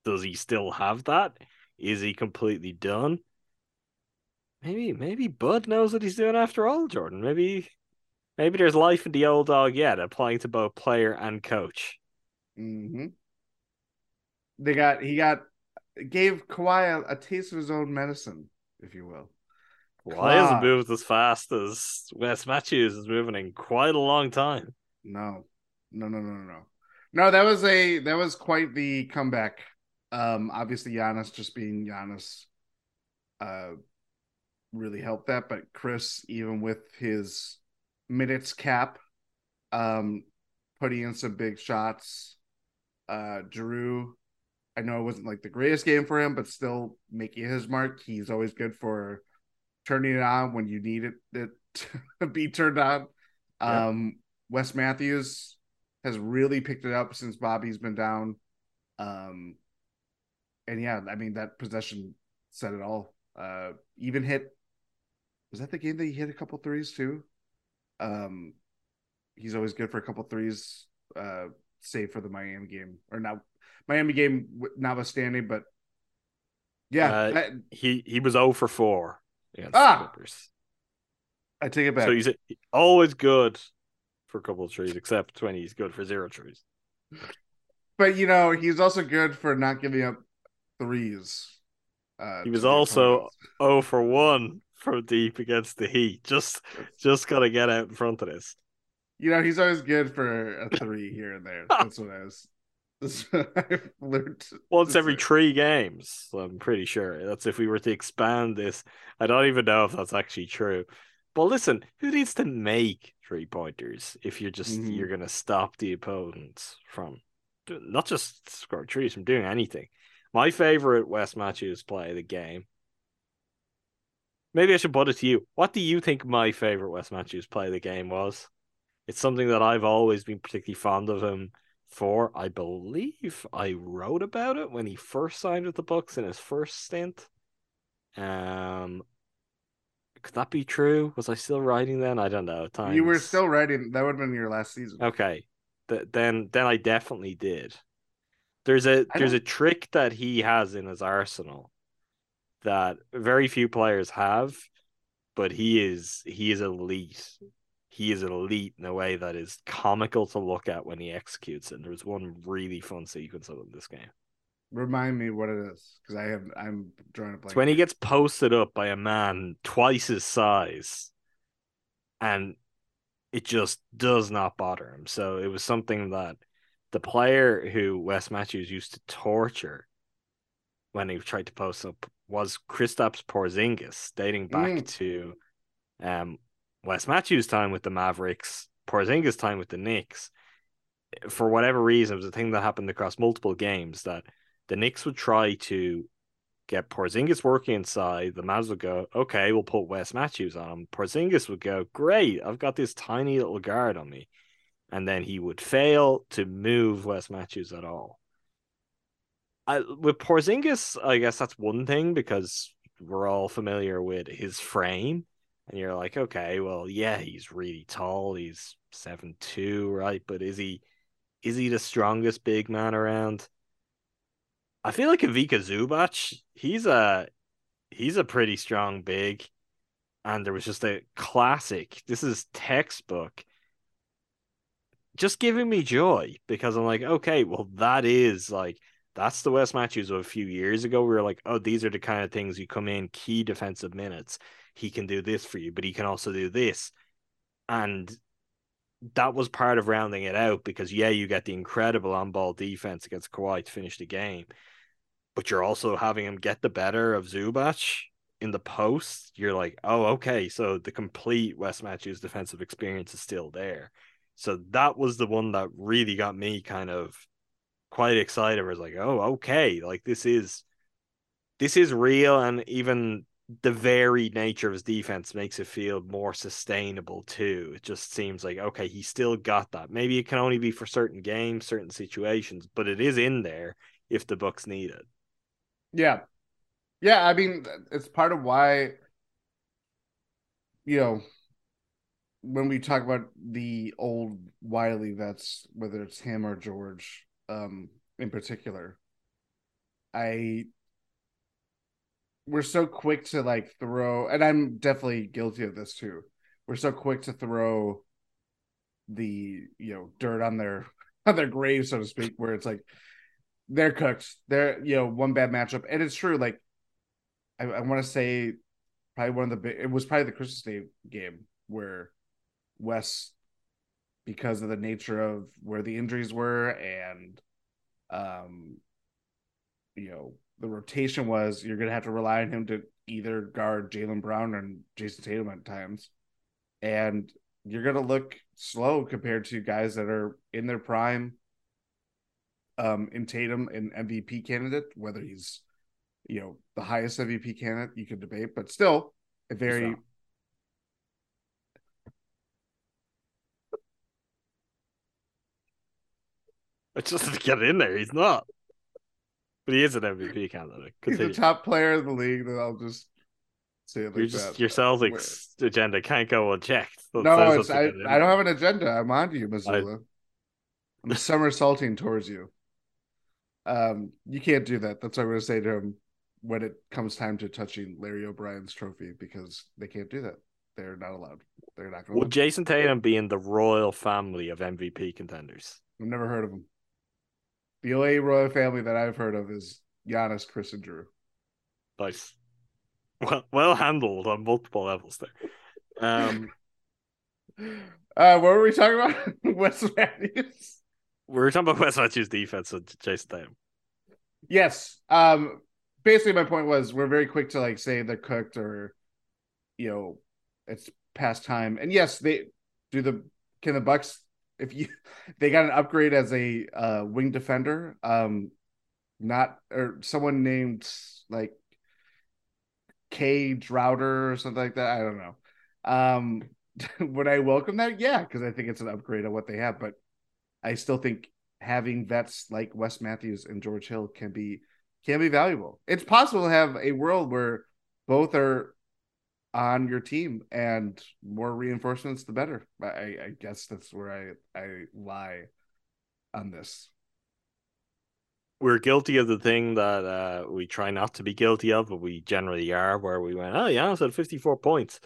Does he still have that? Is he completely done? Maybe, maybe Bud knows what he's doing after all, Jordan. Maybe, maybe there's life in the old dog yet, applying to both player and coach. Mm-hmm. They got he got gave Kawhi a, a taste of his own medicine, if you will. Why hasn't moved as fast as Wes Matthews is moving in quite a long time? No, no, no, no, no, no. No, that was a that was quite the comeback. Um, obviously Giannis just being Giannis, uh, really helped that. But Khris, even with his minutes cap, um, putting in some big shots. Uh, Jrue, I know it wasn't like the greatest game for him, but still making his mark. He's always good for turning it on when you need it, it to be turned on. Yeah. Um, Wes Matthews has really picked it up since Bobby's been down. Um, and yeah, I mean that possession said it all. Uh, even hit. Was that the game that he hit a couple threes too? Um, he's always good for a couple threes. Uh, save for the Miami game or not Miami game notwithstanding, but yeah, Uh, that- He he was 0 for 4 against Ah! the Clippers. I take it back. So he's always good for a couple of trees, except when he's good for zero trees. but you know, he's also good for not giving up threes. Uh, He was also oh for 1 from deep against the Heat. Just just gotta get out in front of this. you know, he's always good for a three here and there. That's what I was. That's what I've learned. Once every three games, I'm pretty sure. That's if we were to expand this. I don't even know if that's actually true. But listen, who needs to make three pointers if you're just Mhm. you're gonna stop the opponents from not just score trees from doing anything. My favorite Wes Matthews play of the game. Maybe I should put it to you. What do you think my favorite Wes Matthews play of the game was? It's something that I've always been particularly fond of him for. I believe I wrote about it when he first signed with the Bucks in his first stint. Um, could that be true? Was I still writing then? I don't know. Times. You were still writing. That would have been your last season. okay. Th- then then I definitely did. There's a I there's a don't- trick that he has in his arsenal that very few players have, but he is he is elite. He is elite in a way that is comical to look at when he executes it. And there's one really fun sequence of in this game. Remind me what it is because I have. I'm drawing a blank. It's when he gets posted up by a man twice his size, and it just does not bother him. So it was something that the player who Wes Matthews used to torture when he tried to post up was Kristaps Porzingis, dating back Mm. to um Wes Matthews' time with the Mavericks, Porzingis' time with the Knicks. For whatever reason, it was a thing that happened across multiple games that the Knicks would try to get Porzingis working inside. The Mavs would go, okay, we'll put Wes Matthews on him. Porzingis would go, great, I've got this tiny little guard on me. And then he would fail to move Wes Matthews at all. I, with Porzingis, I guess that's one thing because we're all familiar with his frame. And you're like, okay, well, yeah, he's really tall. He's seven two, right? But is he is he the strongest big man around? I feel like Ivica Zubac, he's a he's a pretty strong big. And there was just a classic. This is textbook. Just giving me joy because I'm like, okay, well, that is like that's the Wes Matthews of a few years ago. We were like, oh, these are the kind of things you come in key defensive minutes. He can do this for you, but he can also do this. And that was part of rounding it out because yeah, you get the incredible on-ball defense against Kawhi to finish the game, but you're also having him get the better of Zubac in the post. You're like, oh, okay, so the complete Wes Matthews defensive experience is still there. So that was the one that really got me kind of quite excited. I was like, oh, okay, like this is this is real, and even the varied nature of his defense makes it feel more sustainable too. It just seems like okay, he still got that. Maybe it can only be for certain games, certain situations, but it is in there if the Bucks need it. Yeah. Yeah, I mean it's part of why you know when we talk about the old Wiley vets, whether it's him or George, um, in particular, I we're so quick to like throw, and I'm definitely guilty of this too. We're so quick to throw the you know dirt on their on their grave, so to speak, where it's like they're cooked. They're you know one bad matchup, and it's true. Like I, I want to say, probably one of the big. It was probably the Christmas Day game where Wes, because of the nature of where the injuries were and, um, you know, the rotation was you're to have to rely on him to either guard Jaylen Brown and Jayson Tatum at times. And you're to look slow compared to guys that are in their prime. Um, in Tatum, an MVP candidate, whether he's, you know, the highest MVP candidate, you could debate, but still a very It's just to get in there. He's not. But he is an MVP candidate. He's the top player in the league. Then I'll just say it like You're just, that. Your Celtics agenda can't go unchecked. That no, says it's, I, to get in I don't have an agenda. I'm on to you, Missoula. I'm somersaulting towards you. Um, you can't do that. That's what I'm going to say to him when it comes time to touching Larry O'Brien's trophy because they can't do that. They're not allowed. They're not going to. Jayson Tatum be in the royal family of MVP contenders? I've never heard of him. The only royal family that I've heard of is Giannis, Khris, and Jrue. Nice. Well, well handled on multiple levels there. Um, Uh, what were we talking about? Wes Matthews. We were talking about Wes Matthews' defense and Jayson Tatum. Yes. Um basically my point was we're very quick to like say they're cooked or you know it's past time. And yes, they do the can the Bucks if you they got an upgrade as a uh wing defender. Um not or someone named like K Droughter or something like that. I don't know. Um would I welcome that? Yeah, because I think it's an upgrade on what they have, but I still think having vets like Wes Matthews and George Hill can be can be valuable. It's possible to have a world where both are on your team and more reinforcements the better. I, I guess that's where I I lie on this. We're guilty of the thing that uh, we try not to be guilty of, but we generally are, where we went, oh, Giannis said 54 points.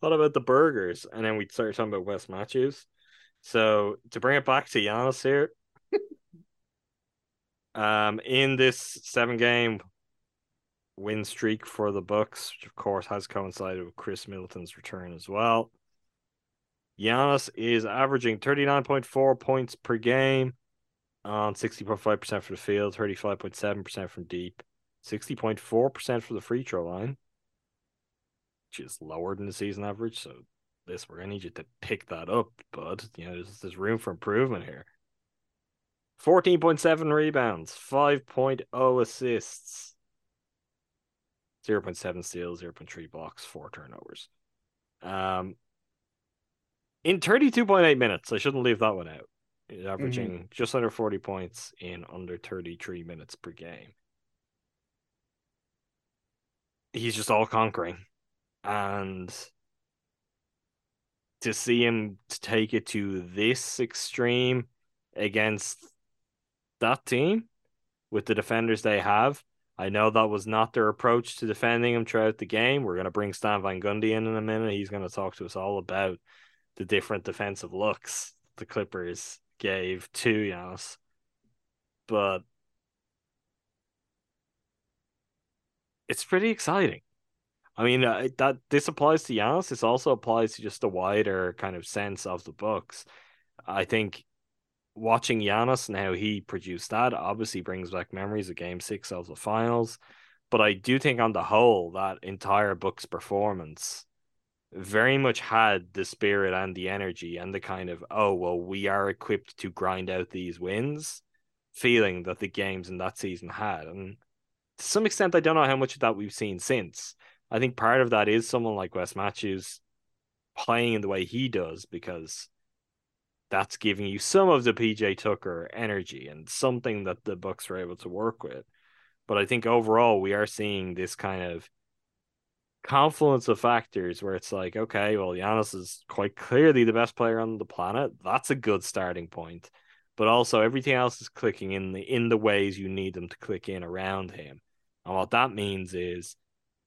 What about the burgers? And then we started talking about Wes Matthews. So to bring it back to Giannis here, um, in this seven game win streak for the Bucks, which of course has coincided with Khris Middleton's return as well. Giannis is averaging 39.4 points per game on 60.5% for the field, 35.7% from deep, 60.4% for the free throw line, which is lower than the season average. So this we're gonna need you to pick that up, bud. You know, there's there's room for improvement here. 14.7 rebounds, 5.0 assists, 0.7 steals, 0.3 blocks, four turnovers. Um in 32.8 minutes, I shouldn't leave that one out. He's averaging just under 40 points in under 33 minutes per game. He's just all conquering. And to see him take it to this extreme against that team with the defenders they have, I know that was not their approach to defending him throughout the game. We're going to bring Stan Van Gundy in in a minute. He's going to talk to us all about the different defensive looks the Clippers gave to Giannis. But it's pretty exciting. I mean, uh, that this applies to Giannis. This also applies to just the wider kind of sense of the Bucks. I think watching Giannis and how he produced that obviously brings back memories of Game Six of the Finals. But I do think, on the whole, that entire Bucks' performance very much had the spirit and the energy and the kind of oh well we are equipped to grind out these wins feeling that the games in that season had and to some extent I don't know how much of that we've seen since I think part of that is someone like Wes Matthews playing in the way he does because that's giving you some of the PJ Tucker energy and something that the Bucks were able to work with. But I think overall we are seeing this kind of confluence of factors where it's like, okay, well, Giannis is quite clearly the best player on the planet. That's a good starting point. But also everything else is clicking in the in the ways you need them to click in around him. And what that means is,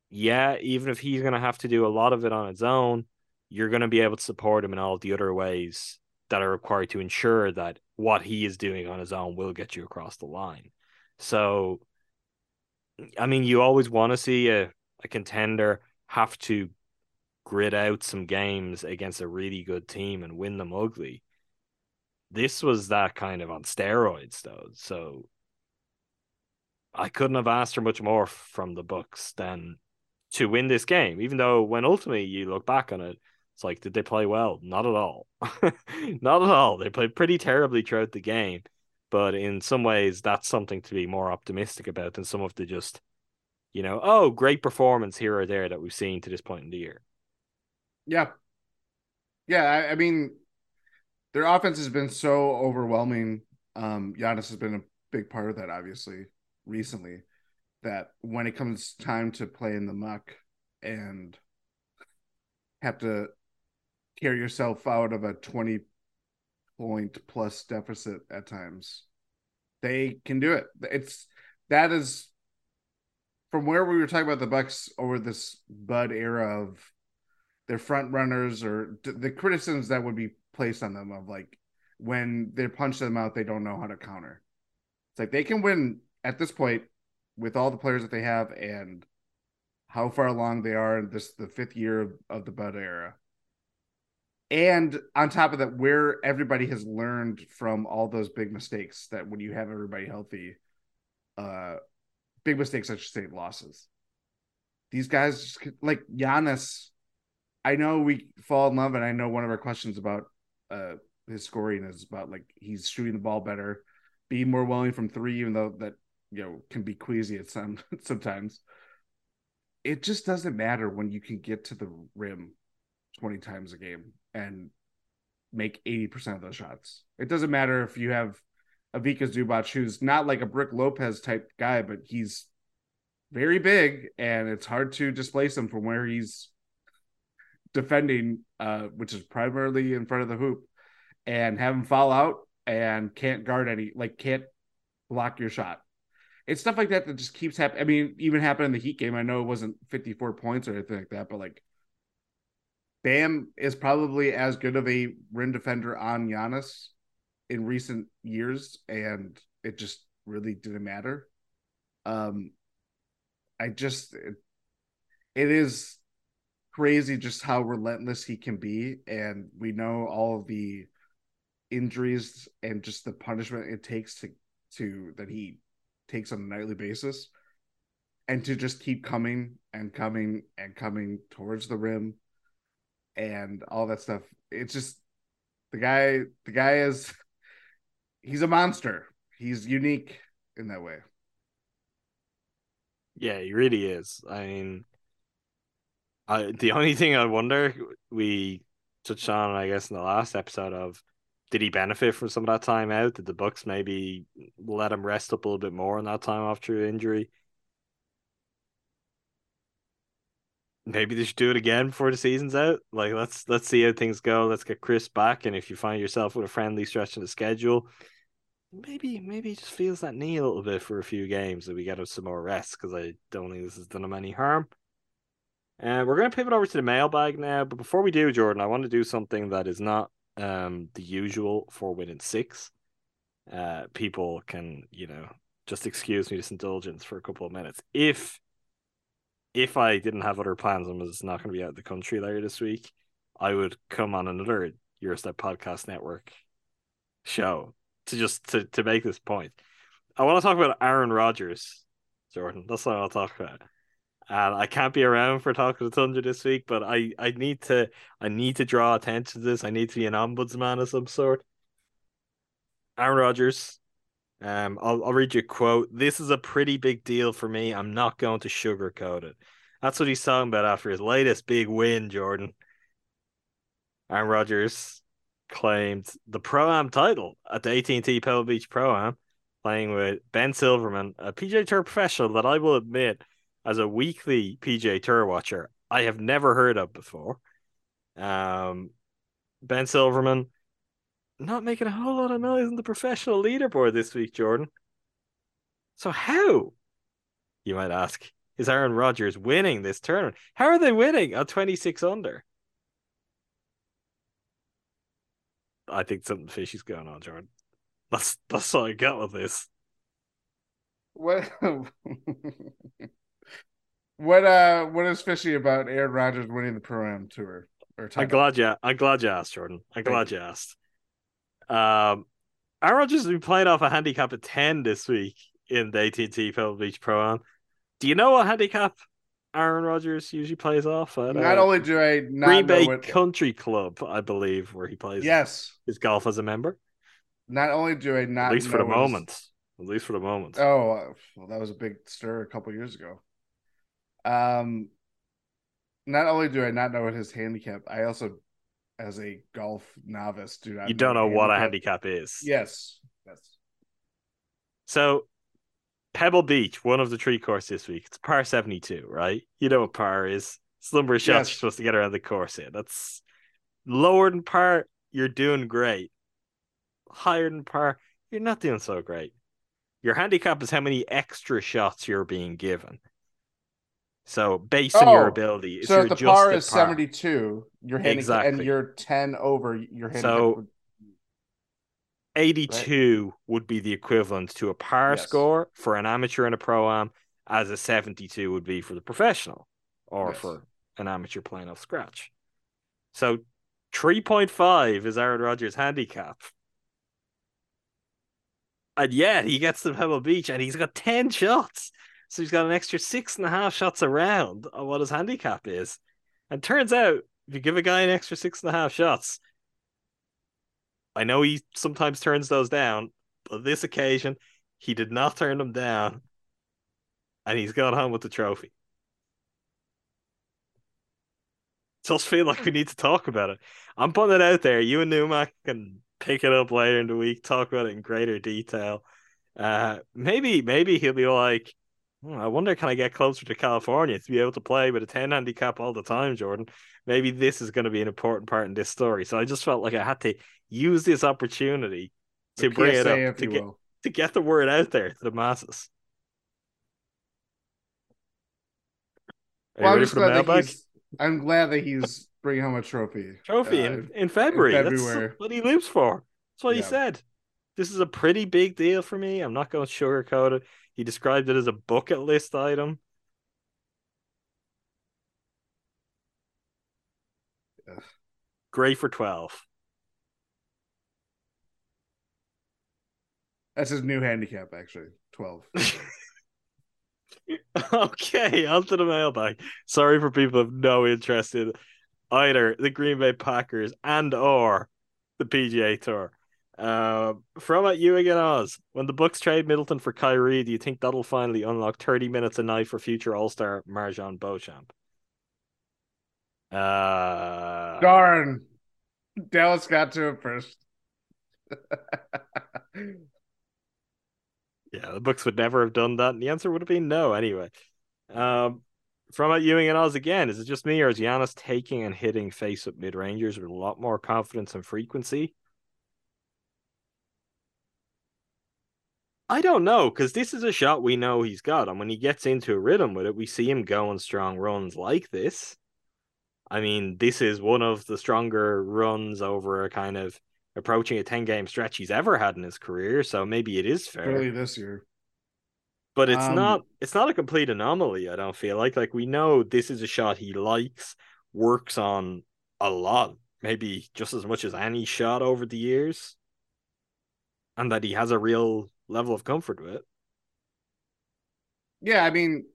yeah, even if he's gonna have to do a lot of it on his own, you're gonna be able to support him in all the other ways that are required to ensure that what he is doing on his own will get you across the line. So I mean, you always want to see a a contender have to grit out some games against a really good team and win them ugly. This was that kind of on steroids, though. So I couldn't have asked for much more from the Bucks than to win this game. Even though when ultimately you look back on it, it's like, did they play well? Not at all. Not at all. They played pretty terribly throughout the game. But in some ways, that's something to be more optimistic about than some of the just you know, oh, great performance here or there that we've seen to this point in the year. Yeah. Yeah, I, I mean, their offense has been so overwhelming. Um, Giannis has been a big part of that, obviously, recently. That when it comes time to play in the muck and have to carry yourself out of a 20 point plus deficit at times, they can do it. It's that is from where we were talking about the Bucks over this Bud era of their front runners or the criticisms that would be placed on them of like when they punch them out, they don't know how to counter. It's like they can win at this point with all the players that they have and how far along they are in this the fifth year of, of the Bud era. And on top of that, where everybody has learned from all those big mistakes that when you have everybody healthy, uh, big mistakes, I should say, losses. These guys, like Giannis, I know we fall in love, and I know one of our questions about uh, his scoring is about like he's shooting the ball better, being more willing from three, even though that you know can be queasy at some sometimes. It just doesn't matter when you can get to the rim twenty times a game and make eighty percent of those shots. It doesn't matter if you have Ivica Zubac, who's not like a Brook Lopez type guy, but he's very big and it's hard to displace him from where he's defending, uh, which is primarily in front of the hoop, and have him fall out and can't guard any, like can't block your shot. It's stuff like that that just keeps happening. I mean, even happened in the Heat game. I know it wasn't 54 points or anything like that, but like Bam is probably as good of a rim defender on Giannis in recent years, and it just really didn't matter. Um, I just it, it is crazy just how relentless he can be, and we know all the injuries and just the punishment it takes to to that he takes on a nightly basis and to just keep coming and coming and coming towards the rim and all that stuff it's just the guy the guy is he's a monster. He's unique in that way. Yeah, he really is. I mean, I the only thing I wonder we touched on, I guess, in the last episode of did he benefit from some of that time out? Did the Bucks maybe let him rest up a little bit more in that time after injury? Maybe they should do it again before the season's out. Like let's let's see how things go. Let's get Khris back, and if you find yourself with a friendly stretch in the schedule, maybe maybe he just feels that knee a little bit for a few games that we get him some more rest because I don't think this has done him any harm. And we're going to pivot over to the mailbag now, but before we do, Jordan, I want to do something that is not um the usual for Win in Six. Uh, people can you know just excuse me this indulgence for a couple of minutes if if I didn't have other plans and was not going to be out of the country later this week, I would come on another Gyro Step Podcast Network show to just to, to make this point. I want to talk about Aaron Rodgers, Jordan. That's what I'll talk about. And I can't be around for talking to Tundra this week, but I, I need to I need to draw attention to this. I need to be an ombudsman of some sort. Aaron Rodgers, um, I'll I'll read you a quote. This is a pretty big deal for me. I'm not going to sugarcoat it. That's what he's talking about after his latest big win, Jordan. Aaron Rodgers claimed the Pro Am title at the AT&T Pebble Beach Pro Am, playing with Ben Silverman, a PGA Tour professional that I will admit, as a weekly PGA Tour watcher, I have never heard of before. Um, Ben Silverman not making a whole lot of noise in the professional leaderboard this week, Jordan. So how, you might ask, is Aaron Rodgers winning this tournament? How are they winning at 26 under? I think something fishy's going on, Jordan. That's that's all I got with this. What what uh what is fishy about Aaron Rodgers winning the Pro Am tour? Or I'm glad you I'm glad you asked, Jordan. I'm glad you asked. Um Aaron Rodgers has been playing off a handicap of 10 this week in the AT&T Pebble Beach Pro Am. Do you know what handicap Aaron Rodgers usually plays off at? Not uh, only do I not Green Bay what, Country Club, I believe, where he plays yes, his golf as a member. not only do I not At least for the his- moment. At least for the moment. Oh, well, that was a big stir a couple years ago. Um, not only do I not know what his handicap, I also, as a golf novice, do not. you don't know what a handicap- is. Yes, yes. So, Pebble Beach, one of the three courses this week. It's par 72, right? You know what par is. It's the number of shots Yes. you're supposed to get around the course in. That's lower than par, you're doing great. Higher than par, you're not doing so great. Your handicap is how many extra shots you're being given. So, based on your Oh, ability, so you're if the par is seventy-two, your handicap, Exactly. and you're ten over your handicap. So, would- 82 would be the equivalent to a par Yes. score for an amateur and a pro am, as a 72 would be for the professional or Yes. for an amateur playing off scratch. So 3.5 is Aaron Rodgers' handicap. And yet he gets to Pebble Beach and he's got 10 shots. So he's got an extra six and a half shots around on what his handicap is. And turns out, if you give a guy an extra six and a half shots, I know he sometimes turns those down, but this occasion he did not turn them down, and he's gone home with the trophy. Just feel like we need to talk about it. I'm putting it out there. You and Numac can pick it up later in the week, talk about it in greater detail. Uh, maybe, maybe he'll be like, "Hmm, I wonder, can I get closer to California to be able to play with a 10 handicap all the time, Jordan? Maybe this is going to be an important part in this story. So I just felt like I had to use this opportunity to the bring it up to get will. to get the word out there to the masses. Well, I'm glad that he's. I'm glad that he's bringing home a trophy. Trophy Uh, in, in February. That's February. what he lives for. That's what he said. This is a pretty big deal for me. I'm not going to sugarcoat it. He described it as a bucket list item. Ugh. Great for 12. That's his new handicap, actually. Twelve. okay, onto the mailbag. Sorry for people who have no interest in either the Green Bay Packers and or the PGA Tour. Uh, from at you again, Oz. When the Bucks trade Middleton for Kyrie, do you think that'll finally unlock 30 minutes a night for future All Star MarJon Beauchamp? Uh, Darn. Dallas got to it first. Yeah, the Bucks would never have done that, and the answer would have been no anyway. Um, from at Ewing and Oz again, is it just me or is Giannis taking and hitting face up mid rangers with a lot more confidence and frequency? I don't know because this is a shot we know he's got, and when he gets into a rhythm with it, we see him going strong runs like this. I mean, this is one of the stronger runs over a kind of approaching a 10 game stretch he's ever had in his career, so maybe it is fair Early this year. but it's Um, not it's not a complete anomaly i don't feel like like we know this is a shot he likes works on a lot maybe just as much as any shot over the years and that he has a real level of comfort with Yeah, I mean,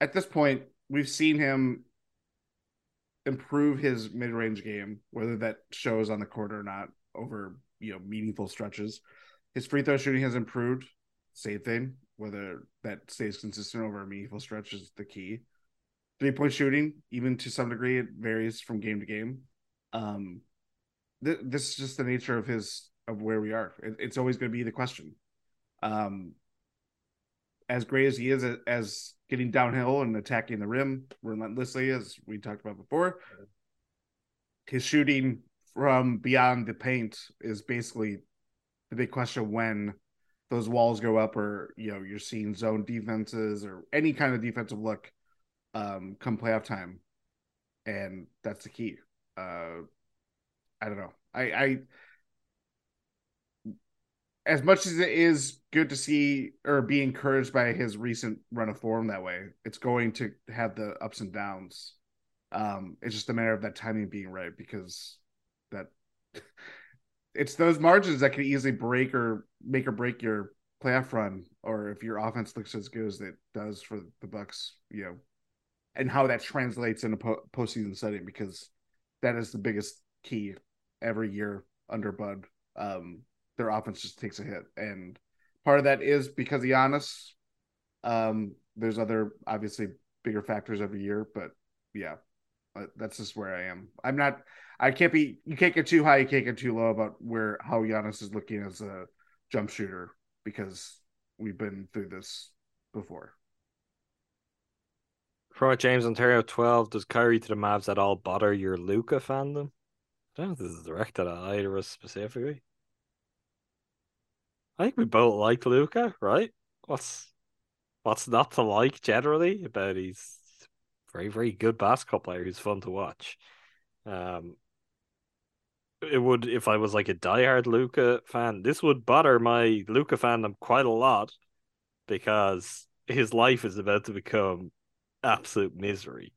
at this point, we've seen him improve his mid-range game, whether that shows on the court or not, over you know meaningful stretches. His free throw shooting has improved. Same thing. Whether that stays consistent over a meaningful stretch is the key. three point shooting, even to some degree, it varies from game to game. Um, th- this is just the nature of his of where we are. It, it's always going to be the question. Um, as great as he is as, as getting downhill and attacking the rim relentlessly, as we talked about before, his shooting from beyond the paint is basically the big question when those walls go up or you know you're seeing zone defenses or any kind of defensive look um come playoff time and that's the key uh i don't know i i as much as it is good to see or be encouraged by his recent run of form that way it's going to have the ups and downs um it's just a matter of that timing being right because that it's those margins that can easily break or make or break your playoff run, or if your offense looks as good as it does for the Bucks, you know, and how that translates in a po- postseason setting, because that is the biggest key every year under Bud. Um, their offense just takes a hit, and part of that is because Giannis. Um, there's other obviously bigger factors every year, but yeah, that's just where I am. I'm not. I can't be. You can't get too high. You can't get too low about where how Giannis is looking as a jump shooter because we've been through this before. From James Ontario twelve, does Kyrie to the Mavs at all bother your Luka fandom? I don't know if this is directed at either of us specifically. I think we both like Luka, right? What's what's not to like generally about he's very, very good basketball player who's fun to watch. Um, it would if I was like a diehard Luka fan. This would bother my Luka fandom quite a lot because his life is about to become absolute misery.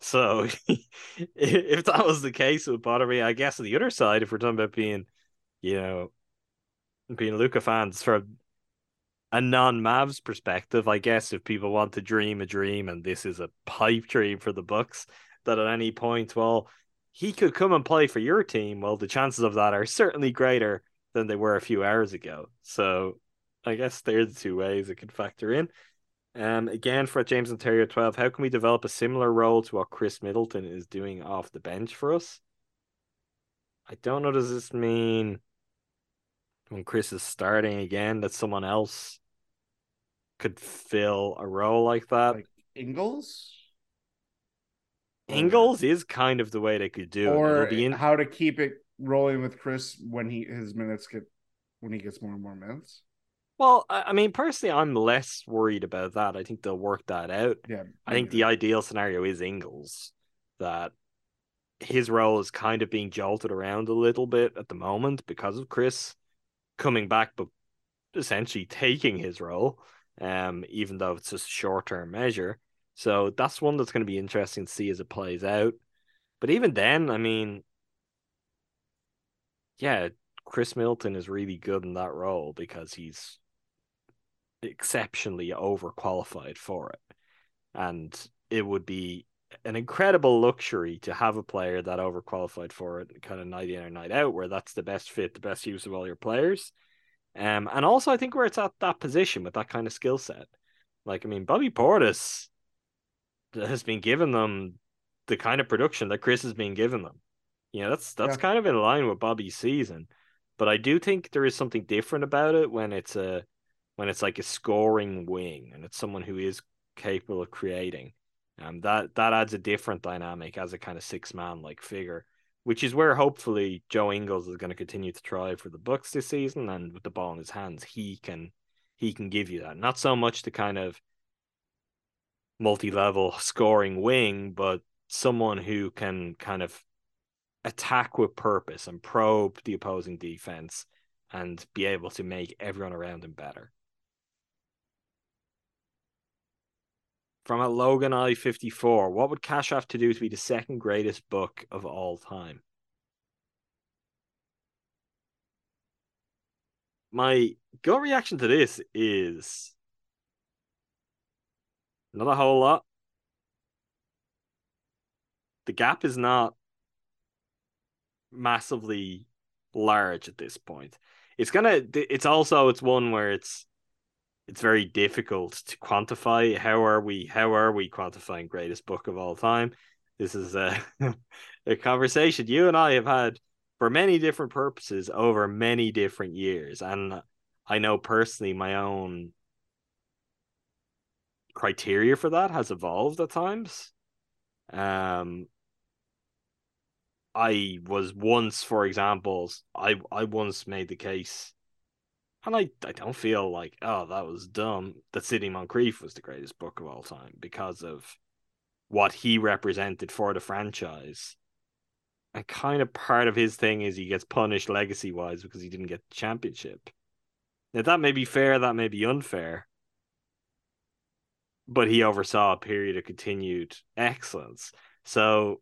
So if that was the case, it would bother me. I guess on the other side, if we're talking about being, you know, being Luka fans from a non Mavs perspective, I guess if people want to dream a dream and this is a pipe dream for the Bucks, that at any point, well, he could come and play for your team. Well, the chances of that are certainly greater than they were a few hours ago. So I guess there's the two ways it could factor in. Um, again, for James Ontario 12, how can we develop a similar role to what Khris Middleton is doing off the bench for us? I don't know. Does this mean when Khris is starting again that someone else could fill a role like that. Like Ingles? Ingles is kind of the way they could do or it. In... how to keep it rolling with Khris when he his minutes get when he gets more and more minutes. Well, I mean, personally, I'm less worried about that. I think they'll work that out. Yeah, I think the ideal scenario is Ingles, that his role is kind of being jolted around a little bit at the moment because of Khris coming back, but essentially taking his role, um, even though it's just a short term measure. So that's one that's going to be interesting to see as it plays out. But even then, I mean, yeah, Khris Middleton is really good in that role because he's exceptionally overqualified for it. And it would be an incredible luxury to have a player that overqualified for it kind of night in or night out, where that's the best fit, the best use of all your players. Um, and also I think where it's at that position with that kind of skill set. Like, I mean, Bobby Portis has been given them the kind of production that Khris has been giving them. You know, that's that's yeah. kind of in line with Bobby's season. But I do think there is something different about it when it's a when it's like a scoring wing and it's someone who is capable of creating. Um, that that adds a different dynamic as a kind of six man like figure, which is where hopefully Joe Ingles is going to continue to try for the Bucks this season, and with the ball in his hands, he can he can give you that. Not so much the kind of multi level scoring wing, but someone who can kind of attack with purpose and probe the opposing defense and be able to make everyone around him better. From a Logan I 54, what would Cash have to do to be the second greatest Buck of all time? My gut reaction to this is not a whole lot. The gap is not massively large at this point. It's gonna. It's also it's one where it's it's very difficult to quantify. How are we? How are we quantifying greatest Buck of all time? This is a a conversation you and I have had for many different purposes over many different years, and I know personally my own criteria for that has evolved at times. Um, I was once, for example, I I once made the case, and I, I don't feel like oh that was dumb that Sidney Moncrief was the greatest Buck of all time because of what he represented for the franchise. And kind of part of his thing is he gets punished legacy wise because he didn't get the championship. Now that may be fair, that may be unfair, but he oversaw a period of continued excellence. So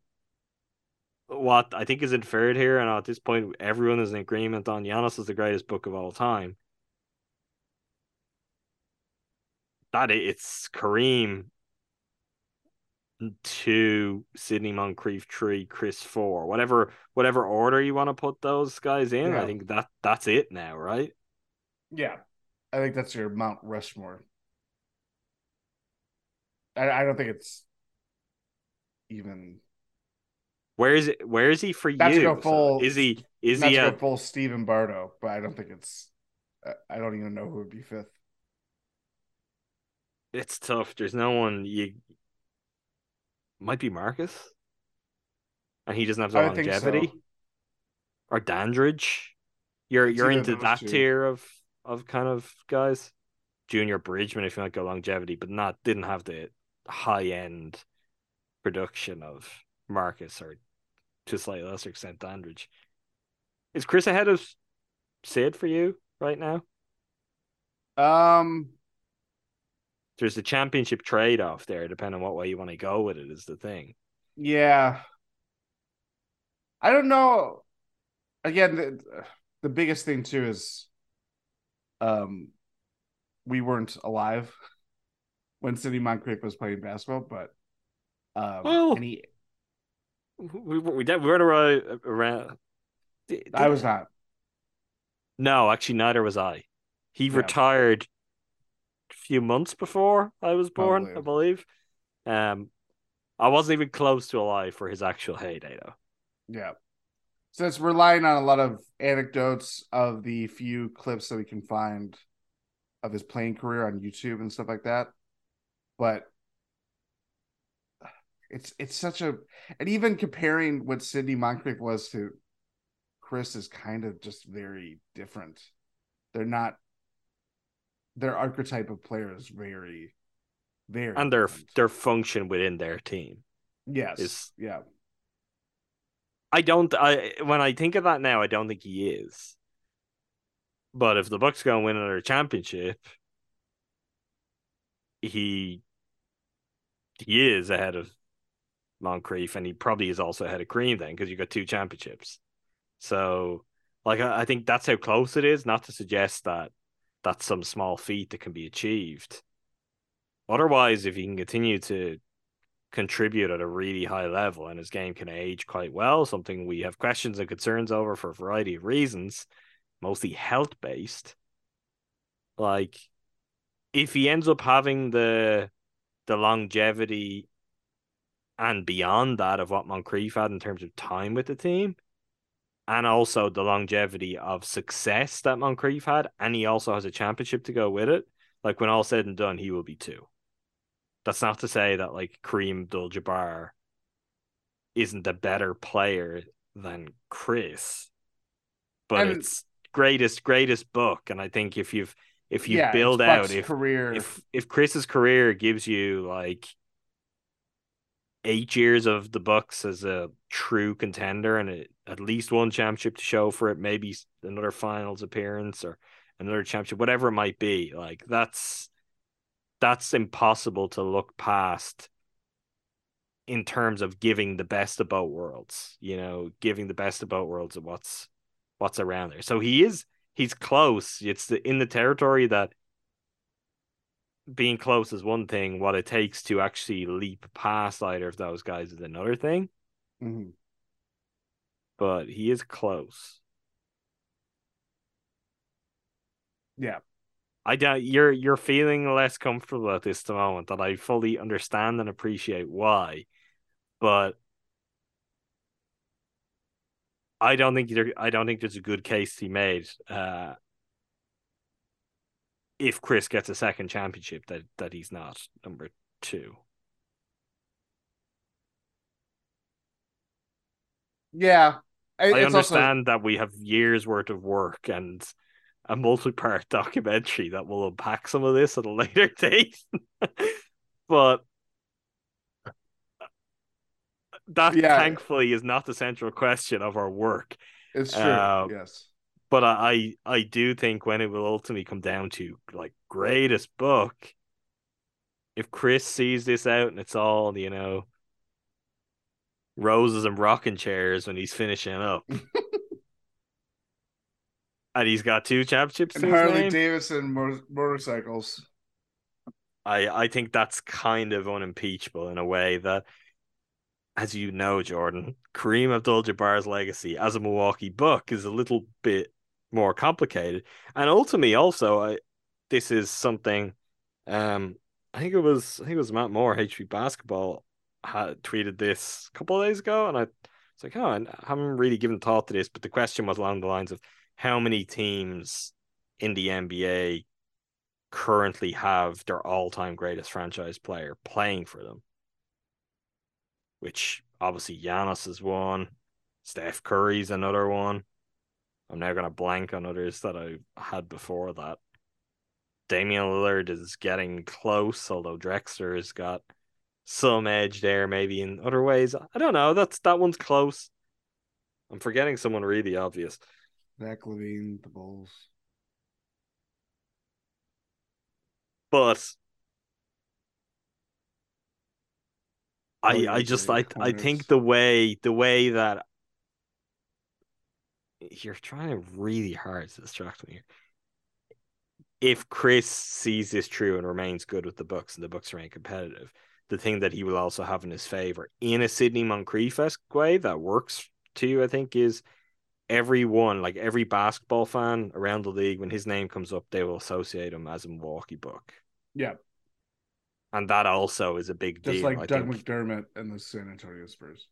what I think is inferred here, and at this point, everyone is in agreement on Giannis is the greatest Buck of all time. That it's Kareem two, Sidney Moncrief three, Khris four, whatever whatever order you want to put those guys in. Yeah. I think that that's it now, right? Yeah, I think that's your Mount Rushmore. I, I don't think it's even where is it? Where is he for not you? To go full, so is he? Is he a full Stephen Bardo? But I don't think it's. I don't even know who would be fifth. It's tough. There's no one you. Might be Marcus, and he doesn't have the I longevity. So. Or Dandridge, you're it's you're into that two. tier of of kind of guys. Junior Bridgeman, if you like, a longevity, but not didn't have the high end production of Marcus or to a slightly lesser extent Dandridge. Is Khris ahead of Sid for you right now? Um there's a championship trade off there, depending on what way you want to go with it, is the thing. Yeah. I don't know. Again, the, the biggest thing too is um we weren't alive when Sidney Moncrief was playing basketball, but um well, and he we we, we weren't around. around I was not. No, actually, neither was I. He yeah. retired few months before I was born, Probably. I believe. Um, I wasn't even close to alive for his actual heyday, though. Yeah. So it's relying on a lot of anecdotes of the few clips that we can find of his playing career on YouTube and stuff like that. But it's it's such a and even comparing what Sidney Moncrief was to Khris is kind of just very different. They're not their archetype of player is very very and their different. their function within their team. Yes. Is yeah. I don't I when I think of that now, I don't think he is. But if the Bucks go and win another championship, he he is ahead of Moncrief, and he probably is also ahead of Kareem then because you got two championships. So, like, I, I think that's how close it is. Not to suggest that that's some small feat that can be achieved. Otherwise, if he can continue to contribute at a really high level and his game can age quite well, something we have questions and concerns over for a variety of reasons, mostly health based. Like, if he ends up having the the longevity and beyond that of what Moncrief had in terms of time with the team, and also the longevity of success that Moncrief had, and he also has a championship to go with it. Like when all said and done, he will be two. That's not to say that like Kareem Abdul-Jabbar isn't a better player than Khris, but it's greatest greatest Buck, and I think if you've if you yeah, build out if career if if Khris's career gives you like eight years of the Bucks as a true contender and a, at least one championship to show for it, maybe another finals appearance or another championship, whatever it might be. Like that's that's impossible to look past in terms of giving the best of both worlds, you know, giving the best of both worlds of what's what's around there. So he is he's close. It's the, in the territory that being close is one thing. What it takes to actually leap past either of those guys is another thing. Mm-hmm. But he is close. Yeah. I doubt you're you're feeling less comfortable at this moment that I fully understand and appreciate why. But I don't think there I don't think there's a good case to be made uh, if Khris gets a second championship that that he's not number two. Yeah, I it's also- understand that we have years worth of work and a multi-part documentary that will unpack some of this at a later date. but that Yeah. thankfully is not the central question of our work. it's true. uh, yes. But I I do think when it will ultimately come down to like greatest Buck, if Khris sees this out and it's all, you know, roses and rocking chairs when he's finishing up. and he's got two championships And Harley. Davidson mo- motorcycles. I, I think that's kind of unimpeachable in a way that, as you know, Jordan, Kareem Abdul-Jabbar's legacy as a Milwaukee Buck is a little bit more complicated, and ultimately, also, I this is something. Um, I think it was I think it was Matt Moore, HP Basketball, had tweeted this a couple of days ago, and I was like, oh, I haven't really given thought to this, but the question was along the lines of how many teams in the NBA currently have their all-time greatest franchise player playing for them. Which obviously Giannis is one, Steph Curry's another one. I'm now gonna blank on others that I had before that. Damian Lillard is getting close, although Drexler has got some edge there, maybe in other ways. I don't know. That's that one's close. I'm forgetting someone really obvious. Zach LaVine, the Bulls. but I I just I I think the way the way that you're trying really hard to distract me here. If Khris sees this true and remains good with the Bucks and the Bucks remain competitive, the thing that he will also have in his favor in a Sidney Moncrief way that works too, I think, is everyone, like every basketball fan around the league, when his name comes up, they will associate him as a Milwaukee Buck. Yeah, And that also is a big just deal. like I Doug think. McDermott and the San Antonio Spurs.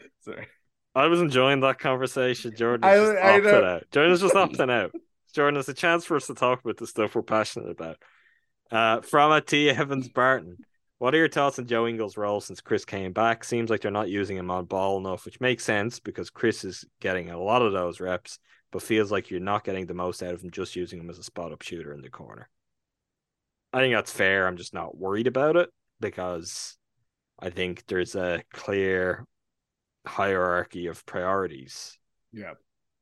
Sorry. I was enjoying that conversation. Jordan I- just I opted know. out. Jordan's just opting out. Jordan, it's a chance for us to talk about the stuff we're passionate about. Uh, from a T. Evans Barton. What are your thoughts on Joe Ingles' role since Khris came back? Seems like they're not using him on ball enough, which makes sense because Khris is getting a lot of those reps, but feels like you're not getting the most out of him just using him as a spot up shooter in the corner. I think that's fair. I'm just not worried about it because I think there's a clear hierarchy of priorities. Yeah.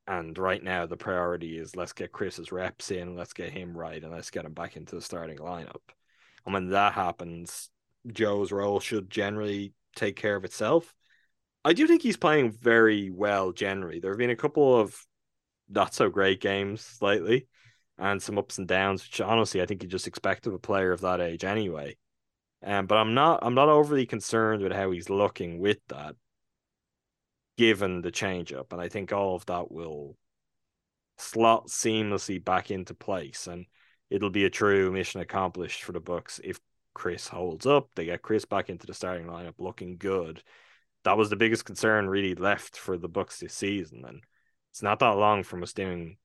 And right now, the priority is let's get Khris's reps in, let's get him right, and let's get him back into the starting lineup. And when that happens, Joe's role should generally take care of itself. I do think he's playing very well generally. There have been a couple of not so great games lately and some ups and downs, which honestly I think you just expect of a player of that age anyway. Um, but I'm not I'm not overly concerned with how he's looking with that given the change up. And I think all of that will slot seamlessly back into place. And it'll be a true mission accomplished for the Bucks if Khris holds up. They get Khris back into the starting lineup looking good. That was the biggest concern really left for the Bucks this season. And it's not that long from us doing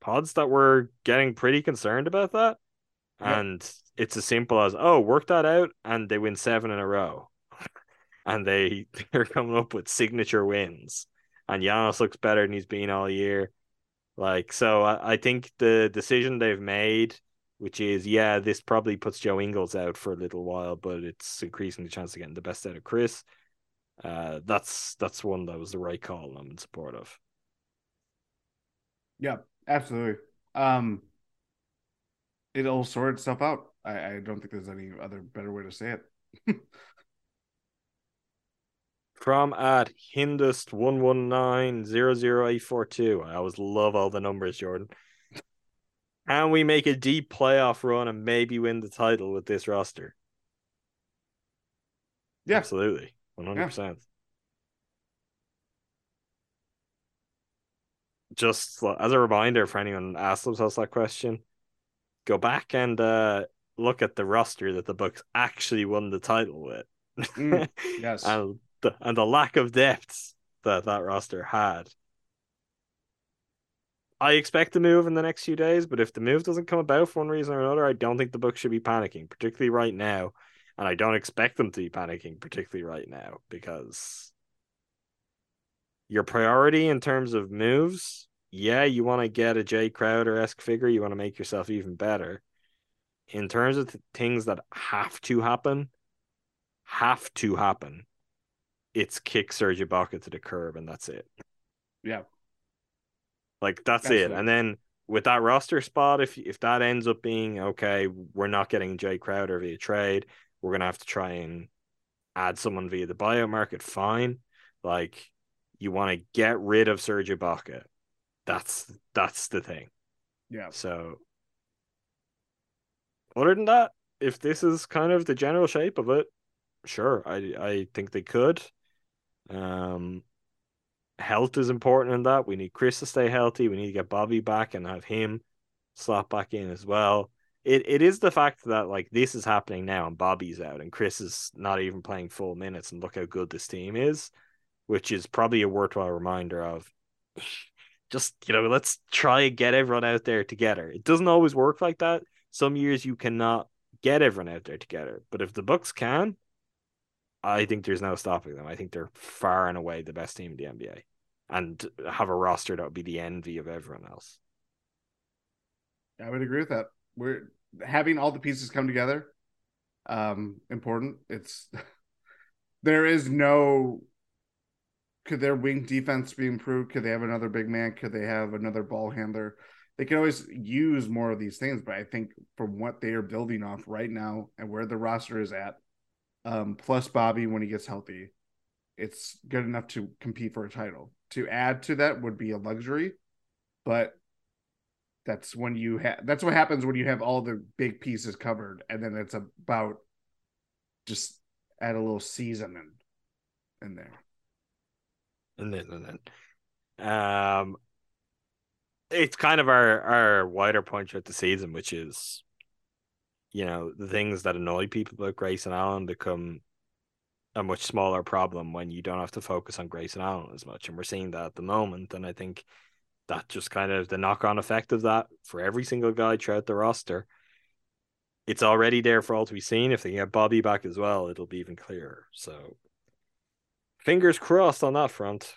pods that were getting pretty concerned about that. Yep. And it's as simple as, oh, work that out, and they win seven in a row. And they they're coming up with signature wins. And Giannis looks better than he's been all year. Like so, I, I think the decision they've made, which is yeah, this probably puts Joe Ingles out for a little while, but it's increasing the chance of getting the best out of Khris. Uh, that's that's one that was the right call. I'm in support of. Yeah, absolutely. Um, it'll sort itself out. I, I don't think there's any other better way to say it. From at Hindust one one nine zero zero eight four two. I always love all the numbers, Jordan. And we make a deep playoff run and maybe win the title with this roster? Yeah. Absolutely. One hundred percent. just as a reminder for anyone asked themselves that question, go back and uh, look at the roster that the Bucks actually won the title with. Mm, yes. and the and the lack of depth that that roster had. I expect to move in the next few days, but if the move doesn't come about for one reason or another, I don't think the Bucks should be panicking, particularly right now. And I don't expect them to be panicking, particularly right now, because your priority in terms of moves, yeah, you want to get a Jae Crowder esque figure, you want to make yourself even better. In terms of th- things that have to happen, have to happen, it's kick Serge Ibaka to the curb, and that's it. Yeah. Like that's Absolutely. it. And then with that roster spot, if if that ends up being okay, we're not getting Jae Crowder via trade, we're gonna have to try and add someone via the buyout market. Fine. Like you want to get rid of Serge Ibaka. That's that's the thing. Yeah. So other than that, if this is kind of the general shape of it, sure, I I think they could. Um health is important in that. We need Khris to stay healthy. We need to get Bobby back and have him slot back in as well. It it is the fact that like this is happening now and Bobby's out and Khris is not even playing full minutes and look how good this team is, which is probably a worthwhile reminder of just you know let's try and get everyone out there together. It doesn't always work like that. Some years you cannot get everyone out there together, but if the Bucks can, I think there's no stopping them. I think they're far and away the best team in the NBA and have a roster that would be the envy of everyone else. I would agree with that. We're having all the pieces come together. Um, important. It's there is no. Could their wing defense be improved? Could they have another big man? Could they have another ball handler? They can always use more of these things, but I think from what they are building off right now and where the roster is at, um, plus Bobby when he gets healthy, it's good enough to compete for a title. To add to that would be a luxury, but that's when you have that's what happens when you have all the big pieces covered, and then it's about just add a little seasoning in there. And then and then um it's kind of our our wider point throughout the season, which is you know, the things that annoy people about Grayson Allen become a much smaller problem when you don't have to focus on Grayson Allen as much. And we're seeing that at the moment. And I think that just kind of the knock on effect of that for every single guy throughout the roster. It's already there for all to be seen. If they get Bobby back as well, it'll be even clearer. So fingers crossed on that front.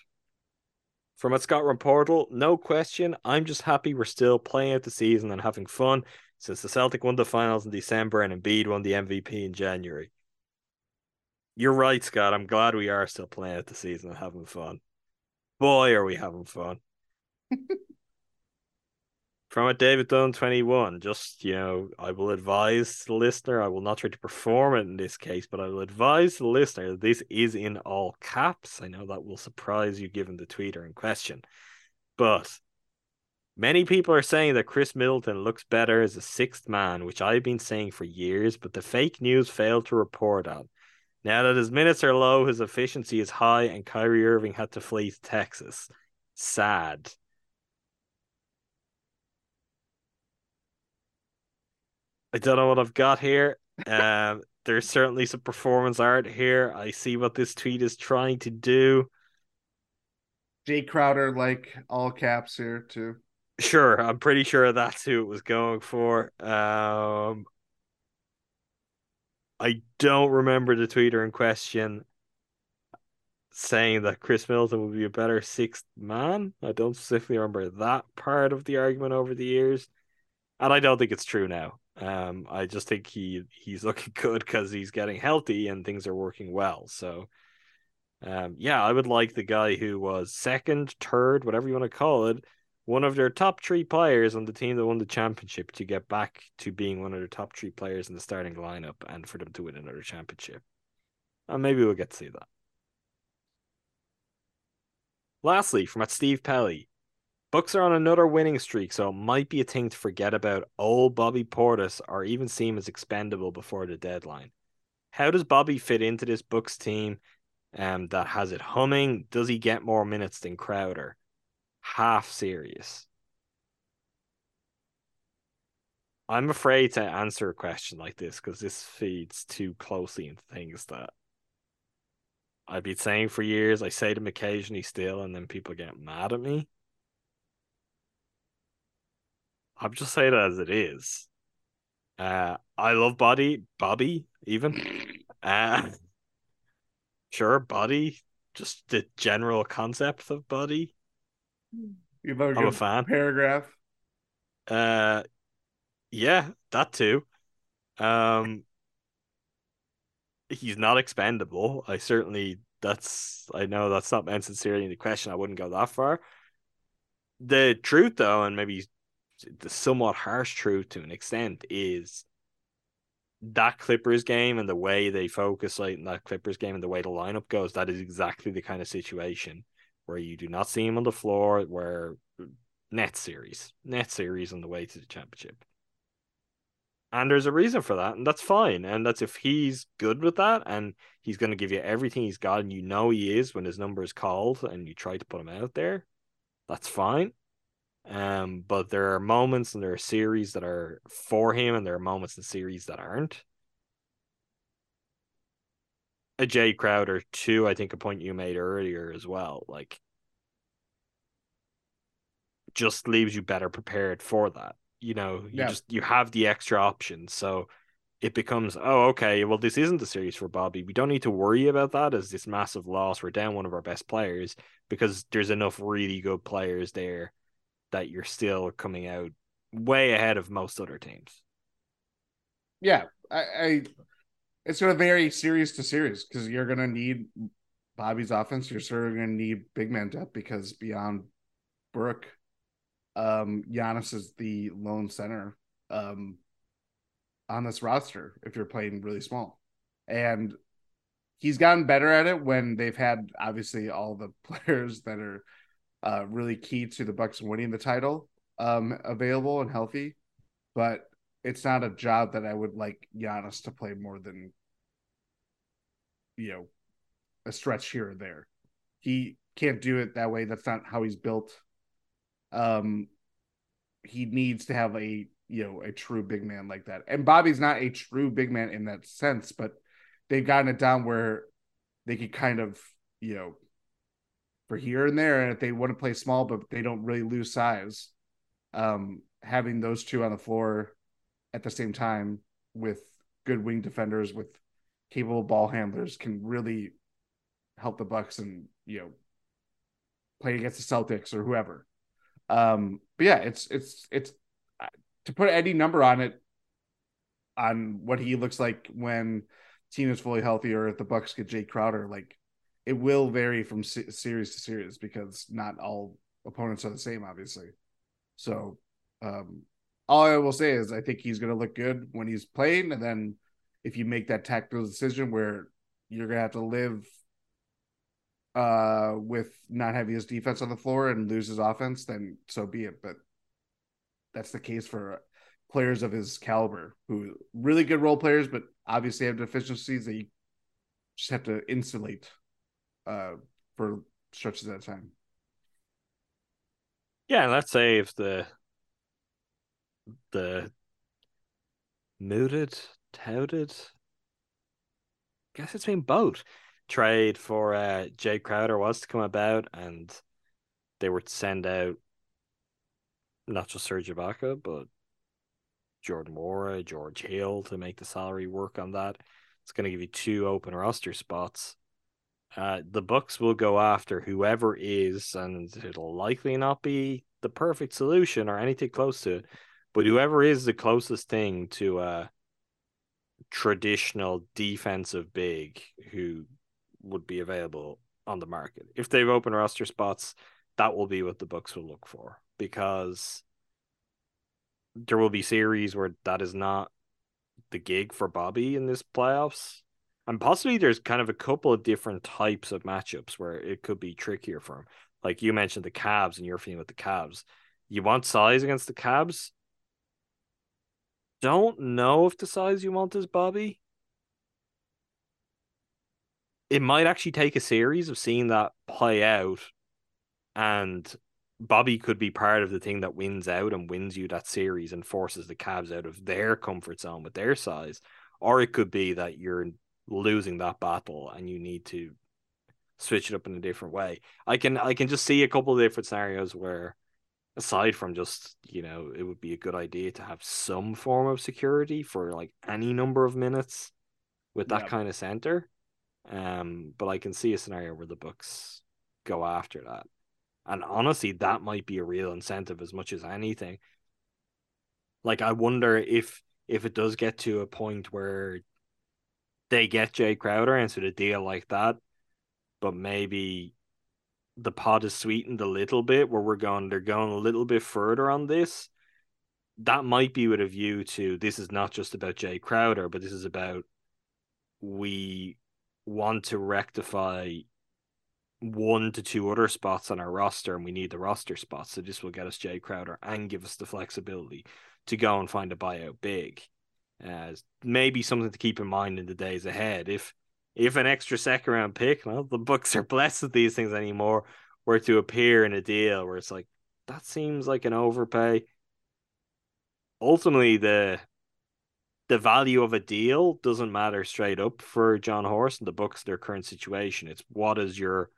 From at Scott Run Portal, no question. I'm just happy we're still playing out the season and having fun since the Celtic won the finals in December and Embiid won the MVP in January. You're right, Scott. I'm glad we are still playing out the season and having fun. Boy, are we having fun. From a David Dunn 21, just, you know, I will advise the listener, I will not try to perform it in this case, but I will advise the listener that this is in all caps. I know that will surprise you given the tweeter in question. But Many people are saying that Khris Middleton looks better as a sixth man, which I've been saying for years, but the fake news failed to report on. Now that his minutes are low, his efficiency is high, and Kyrie Irving had to flee to Texas. Sad. I don't know what I've got here. Um, there's certainly some performance art here. I see what this tweet is trying to do. Jae Crowder, like all caps here too. Sure, I'm pretty sure that's who it was going for. Um, I don't remember the tweeter in question saying that Khris Middleton would be a better sixth man. I don't specifically remember that part of the argument over the years, and I don't think it's true now. Um, I just think he he's looking good because he's getting healthy and things are working well. So, um, yeah, I would like the guy who was second, third, whatever you want to call it one of their top three players on the team that won the championship to get back to being one of their top three players in the starting lineup and for them to win another championship. And maybe we'll get to see that. Lastly, from at Steve Pelly, Bucks are on another winning streak, so it might be a thing to forget about old Bobby Portis or even seem as expendable before the deadline. How does Bobby fit into this Bucks team um, that has it humming? Does he get more minutes than Crowder? Half serious. I'm afraid to answer a question like this because this feeds too closely into things that I've been saying for years. I say them occasionally still, and then people get mad at me. I'm just saying it as it is. Uh, I love body, Bobby, even. Uh, sure, body, just the general concept of body. You a I'm a fan. paragraph. Uh, yeah, that too. Um, he's not expendable. I certainly that's I know that's not meant sincerely in the question. I wouldn't go that far. The truth, though, and maybe the somewhat harsh truth to an extent, is that Clippers game and the way they focus like in that Clippers game and the way the lineup goes. That is exactly the kind of situation where you do not see him on the floor. Where net series, net series on the way to the championship. And there's a reason for that, and that's fine. And that's if he's good with that and he's going to give you everything he's got, and you know he is when his number is called and you try to put him out there, that's fine. Um, but there are moments and there are series that are for him, and there are moments in series that aren't. A Jae Crowder, too, I think a point you made earlier as well. Like, just leaves you better prepared for that you know you Yeah. just you have the extra options so it becomes oh okay well this isn't the series for bobby we don't need to worry about that as this massive loss we're down one of our best players because there's enough really good players there that you're still coming out way ahead of most other teams Yeah, I, I it's going to vary series to series because you're going to need Bobby's offense. You're sort of going to need big man depth because beyond Brook, um, Giannis is the lone center um, on this roster if you're playing really small, and he's gotten better at it when they've had obviously all the players that are uh, really key to the Bucks winning the title um, available and healthy, but it's not a job that I would like Giannis to play more than you know a stretch here or there. He can't do it that way. That's not how he's built. Um he needs to have a you know a true big man like that. And Bobby's not a true big man in that sense, but they've gotten it down where they could kind of, you know, for here and there, and if they want to play small but they don't really lose size, um, having those two on the floor at the same time with good wing defenders with capable ball handlers can really help the Bucks and you know play against the Celtics or whoever. Um, but yeah, it's it's it's to put any number on it on what he looks like when team is fully healthy or if the Bucks get Jae Crowder, like it will vary from se- series to series because not all opponents are the same, obviously. So, um, all I will say is I think he's going to look good when he's playing, and then if you make that tactical decision where you're to have to live uh with not having his defense on the floor and lose his offense, then so be it. But that's the case for players of his caliber who really good role players, but obviously have deficiencies that you just have to insulate uh for stretches at a time. Yeah, let's say if the the mooted, touted, guess it's been both trade for uh Jae Crowder was to come about and they were to send out not just Serge Ibaka, but Jordan Nwora, George Hill to make the salary work on that. It's going to give you two open roster spots. Uh, the Bucks will go after whoever is, and it'll likely not be the perfect solution or anything close to it, but whoever is the closest thing to a traditional defensive big who would be available on the market. If they've open roster spots, that will be what the Bucks will look for because there will be series where that is not the gig for Bobby in this playoffs. And possibly there's kind of a couple of different types of matchups where it could be trickier for him. Like you mentioned the Cavs and you're feeling with the Cavs. You want size against the Cavs? Don't know if the size you want is Bobby. It might actually take a series of seeing that play out and Bobby could be part of the thing that wins out and wins you that series and forces the Cavs out of their comfort zone with their size, or it could be that you're losing that battle and you need to switch it up in a different way. I can I can just see a couple of different scenarios where aside from just, you know, it would be a good idea to have some form of security for like any number of minutes with that Yeah. kind of center. Um, but I can see a scenario where the Bucks go after that. And honestly, that might be a real incentive as much as anything. Like I wonder if if it does get to a point where they get Jae Crowder into a deal like that, but maybe the pod is sweetened a little bit where we're going they're going a little bit further on this. That might be with a view to this is not just about Jae Crowder, but this is about we want to rectify one to two other spots on our roster and we need the roster spots. So this will get us Jae Crowder and give us the flexibility to go and find a buyout big. Uh, maybe something to keep in mind in the days ahead. If if an extra second round pick, well, the Bucks are blessed with these things anymore, were to appear in a deal where it's like that seems like an overpay. Ultimately, the the value of a deal doesn't matter straight up for Jon Horst and the Bucks their current situation. It's what is your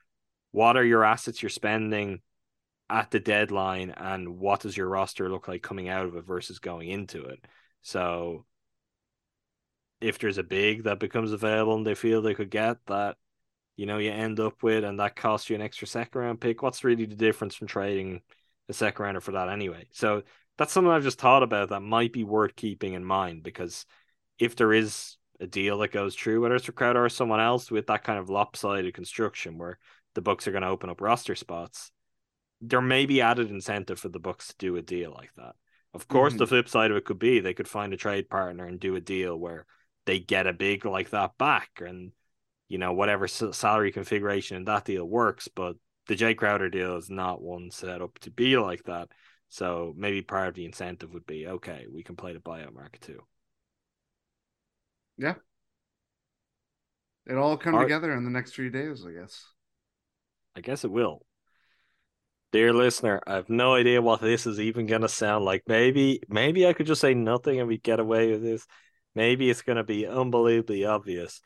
what are your assets you're spending at the deadline and what does your roster look like coming out of it versus going into it. So if there's a big that becomes available and they feel they could get that, you know, you end up with and that costs you an extra second round pick, what's really the difference from trading a second rounder for that anyway? So that's something I've just thought about that might be worth keeping in mind because if there is a deal that goes through, whether it's for Crowder or someone else with that kind of lopsided construction where the Bucks are going to open up roster spots, there may be added incentive for the Bucks to do a deal like that. Of course, the mm-hmm. flip side of it could be they could find a trade partner and do a deal where they get a big like that back, and you know whatever salary configuration in that deal works. But the Jae Crowder deal is not one set up to be like that. So maybe part of the incentive would be okay, we can play the buyout market too. Yeah. It all come together in the next few days, I guess. I guess it will. Dear listener, I have no idea what this is even gonna sound like. Maybe maybe I could just say nothing and we get away with this. Maybe it's gonna be unbelievably obvious.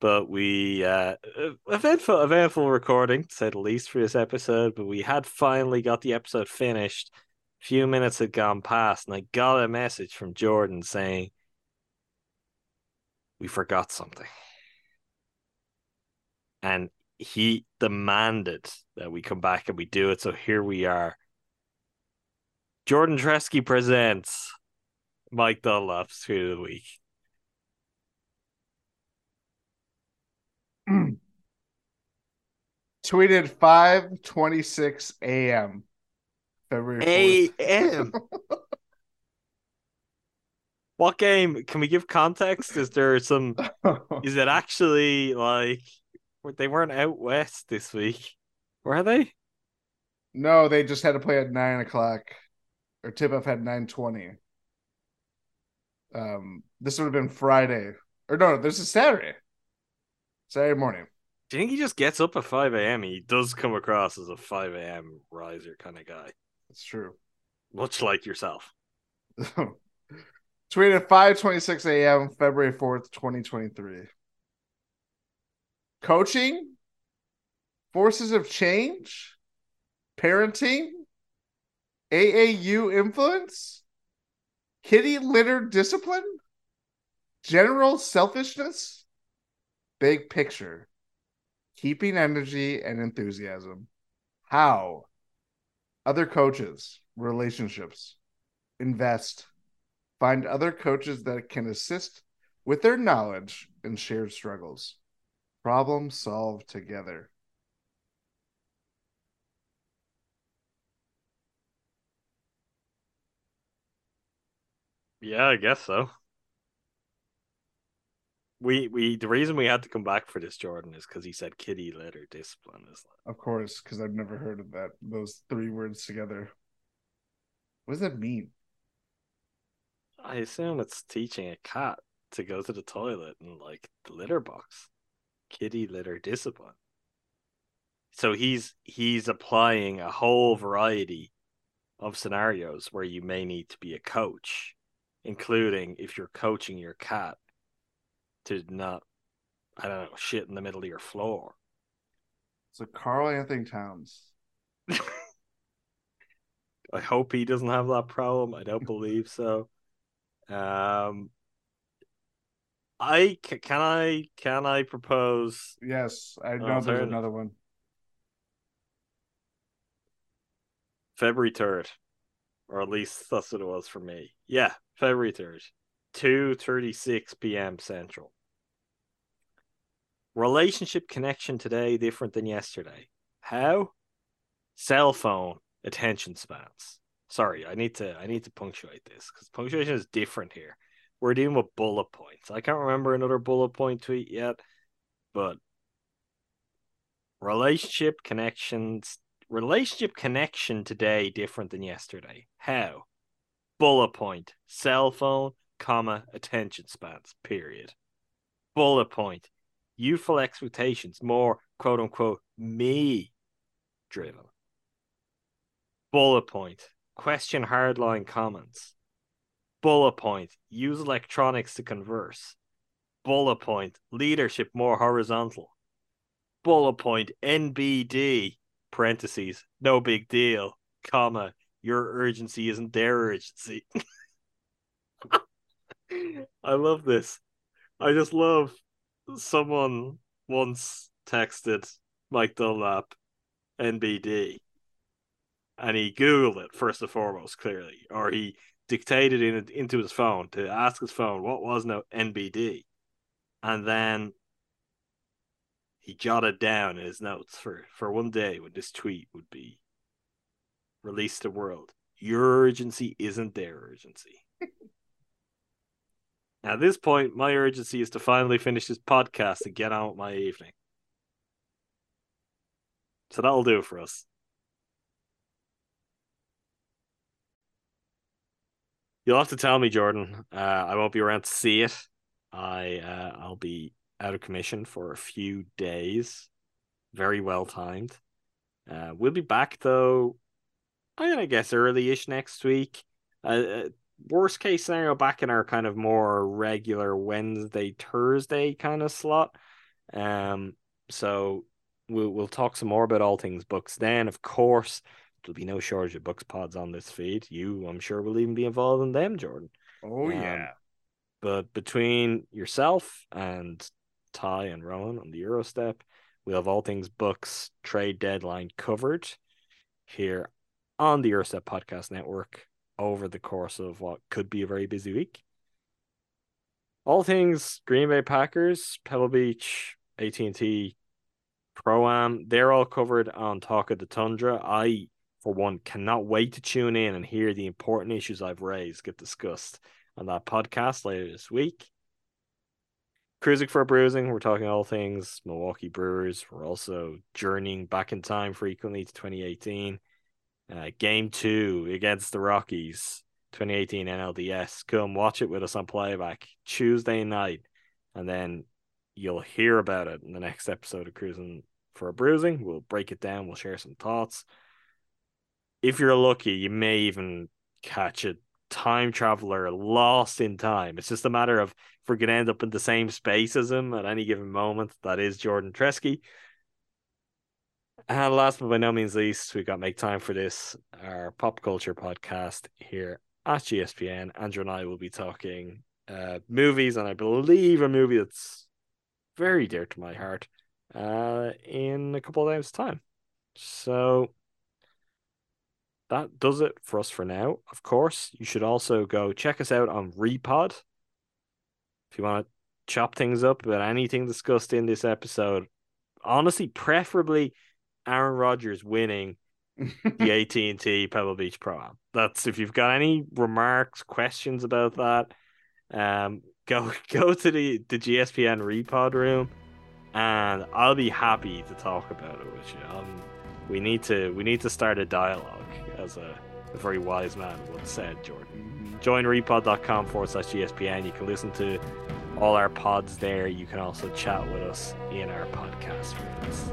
But we uh eventful eventful recording, to say the least, for this episode, but we had finally got the episode finished. A few minutes had gone past, and I got a message from Jordan saying we forgot something. And he demanded that we come back and we do it. So here we are. Jordan Treske presents Mike Dunlap's Tweet of the Week. Tweeted 5:26 a.m. February A.M. what game? Can we give context? Is there some. Is it actually like. They weren't out west this week, were they? no, they just had to play at nine o'clock, or tip off had nine twenty. Um, this would have been Friday, or no, this is Saturday. Saturday morning. Do you think he just gets up at 5 a.m.? He does come across as a 5 a.m. riser kind of guy, It's true. much like yourself. Tweeted 5:26 a.m. February 4th, 2023. Coaching, forces of change, parenting, AAU influence, kitty litter discipline, general selfishness, big picture, keeping energy and enthusiasm. How other coaches, relationships, invest, find other coaches that can assist with their knowledge and shared struggles. Problem solved together. Yeah, I guess so. We we the reason we had to come back for this Jordan is because he said kitty litter discipline is Of course, because I've never heard of that. Those three words together. What does that mean? I assume it's teaching a cat to go to the toilet and like the litter box. Kitty litter discipline. So he's he's applying a whole variety of scenarios where you may need to be a coach, including if you're coaching your cat to not, I don't know, shit in the middle of your floor. So Karl-Anthony Towns. I hope he doesn't have that problem. I don't believe so. Um, I can I can I propose Yes, I know there's another one. February third, or at least that's what it was for me. Yeah, February third, two thirty six p.m. Central. Relationship connection today different than yesterday. How? Cell phone attention spans. Sorry, I need to I need to punctuate this because punctuation is different here. We're dealing with bullet points. I can't remember another bullet point tweet yet, but relationship connections relationship connection today different than yesterday. How? Bullet point, cell phone, comma, attention spans, period. Bullet point, youthful expectations, more quote unquote me driven. Bullet point, question hardline comments. Bullet point, use electronics to converse. Bullet point, leadership more horizontal. Bullet point, NBD, parentheses, no big deal, comma, your urgency isn't their urgency. I love this. I just love someone once texted Mike Dunlap NBD and he Googled it first and foremost, clearly, or he dictated it into his phone to ask his phone what was no NBD. And then he jotted down in his notes for, for one day when this tweet would be released to the world. Your urgency isn't their urgency. At this point, my urgency is to finally finish this podcast and get on with my evening. So that'll do it for us. You'll have to tell me, Jordan. Uh, I won't be around to see it. I uh, I'll be out of commission for a few days. Very well timed. Uh, we'll be back though. I'm gonna guess early-ish next week. Uh, uh, worst case scenario, back in our kind of more regular Wednesday Thursday kind of slot. Um, so we'll we'll talk some more about all things Bucks. Then, of course, there'll be no shortage of Bucks pods on this feed. You, I'm sure, will even be involved in them, Jordan. Oh Um, yeah. But between yourself and Ti and Rohan on the Gyro Step, we have all things Bucks trade deadline covered here on the Gyro Step Podcast Network over the course of what could be a very busy week. All things Green Bay Packers, Pebble Beach, AT&T, Pro Am, they're all covered on Talk of the Tundra. I, for one, cannot wait to tune in and hear the important issues I've raised get discussed on that podcast later this week. Crewsing for a Brewsing, we're talking all things Milwaukee Brewers. We're also journeying back in time frequently to 2018. Uh, game two against the Rockies, 2018 NLDS. Come watch it with us on playback Tuesday night, and then you'll hear about it in the next episode of Crewsing for a Brewsing. We'll break it down, we'll share some thoughts. If you're lucky, you may even catch a time traveler lost in time. It's just a matter of if we're going to end up in the same space as him at any given moment. That is Jordan Treske. And last but by no means least, we've got Make Time for This, our pop culture podcast here at GSPN. Andrew and I will be talking uh, movies, and I believe a movie that's very dear to my heart uh, in a couple of days' time. So that does it for us for now. Of course, you should also go check us out on Repod. If you want to chop things up about anything discussed in this episode, honestly, preferably Aaron Rodgers winning the AT and T Pebble Beach Pro Am. That's if you've got any remarks, questions about that, um, go go to the the GSPN Repod room, and I'll be happy to talk about it with you. Um, we need to we need to start a dialogue, as a, a very wise man once said, Jordan. Join repod.com forward slash GSPN. You can listen to all our pods there. You can also chat with us in our podcast rooms.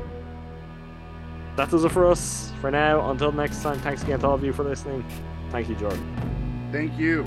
that does it for us for now. Until next time, thanks again to all of you for listening. Thank you, Jordan. Thank you.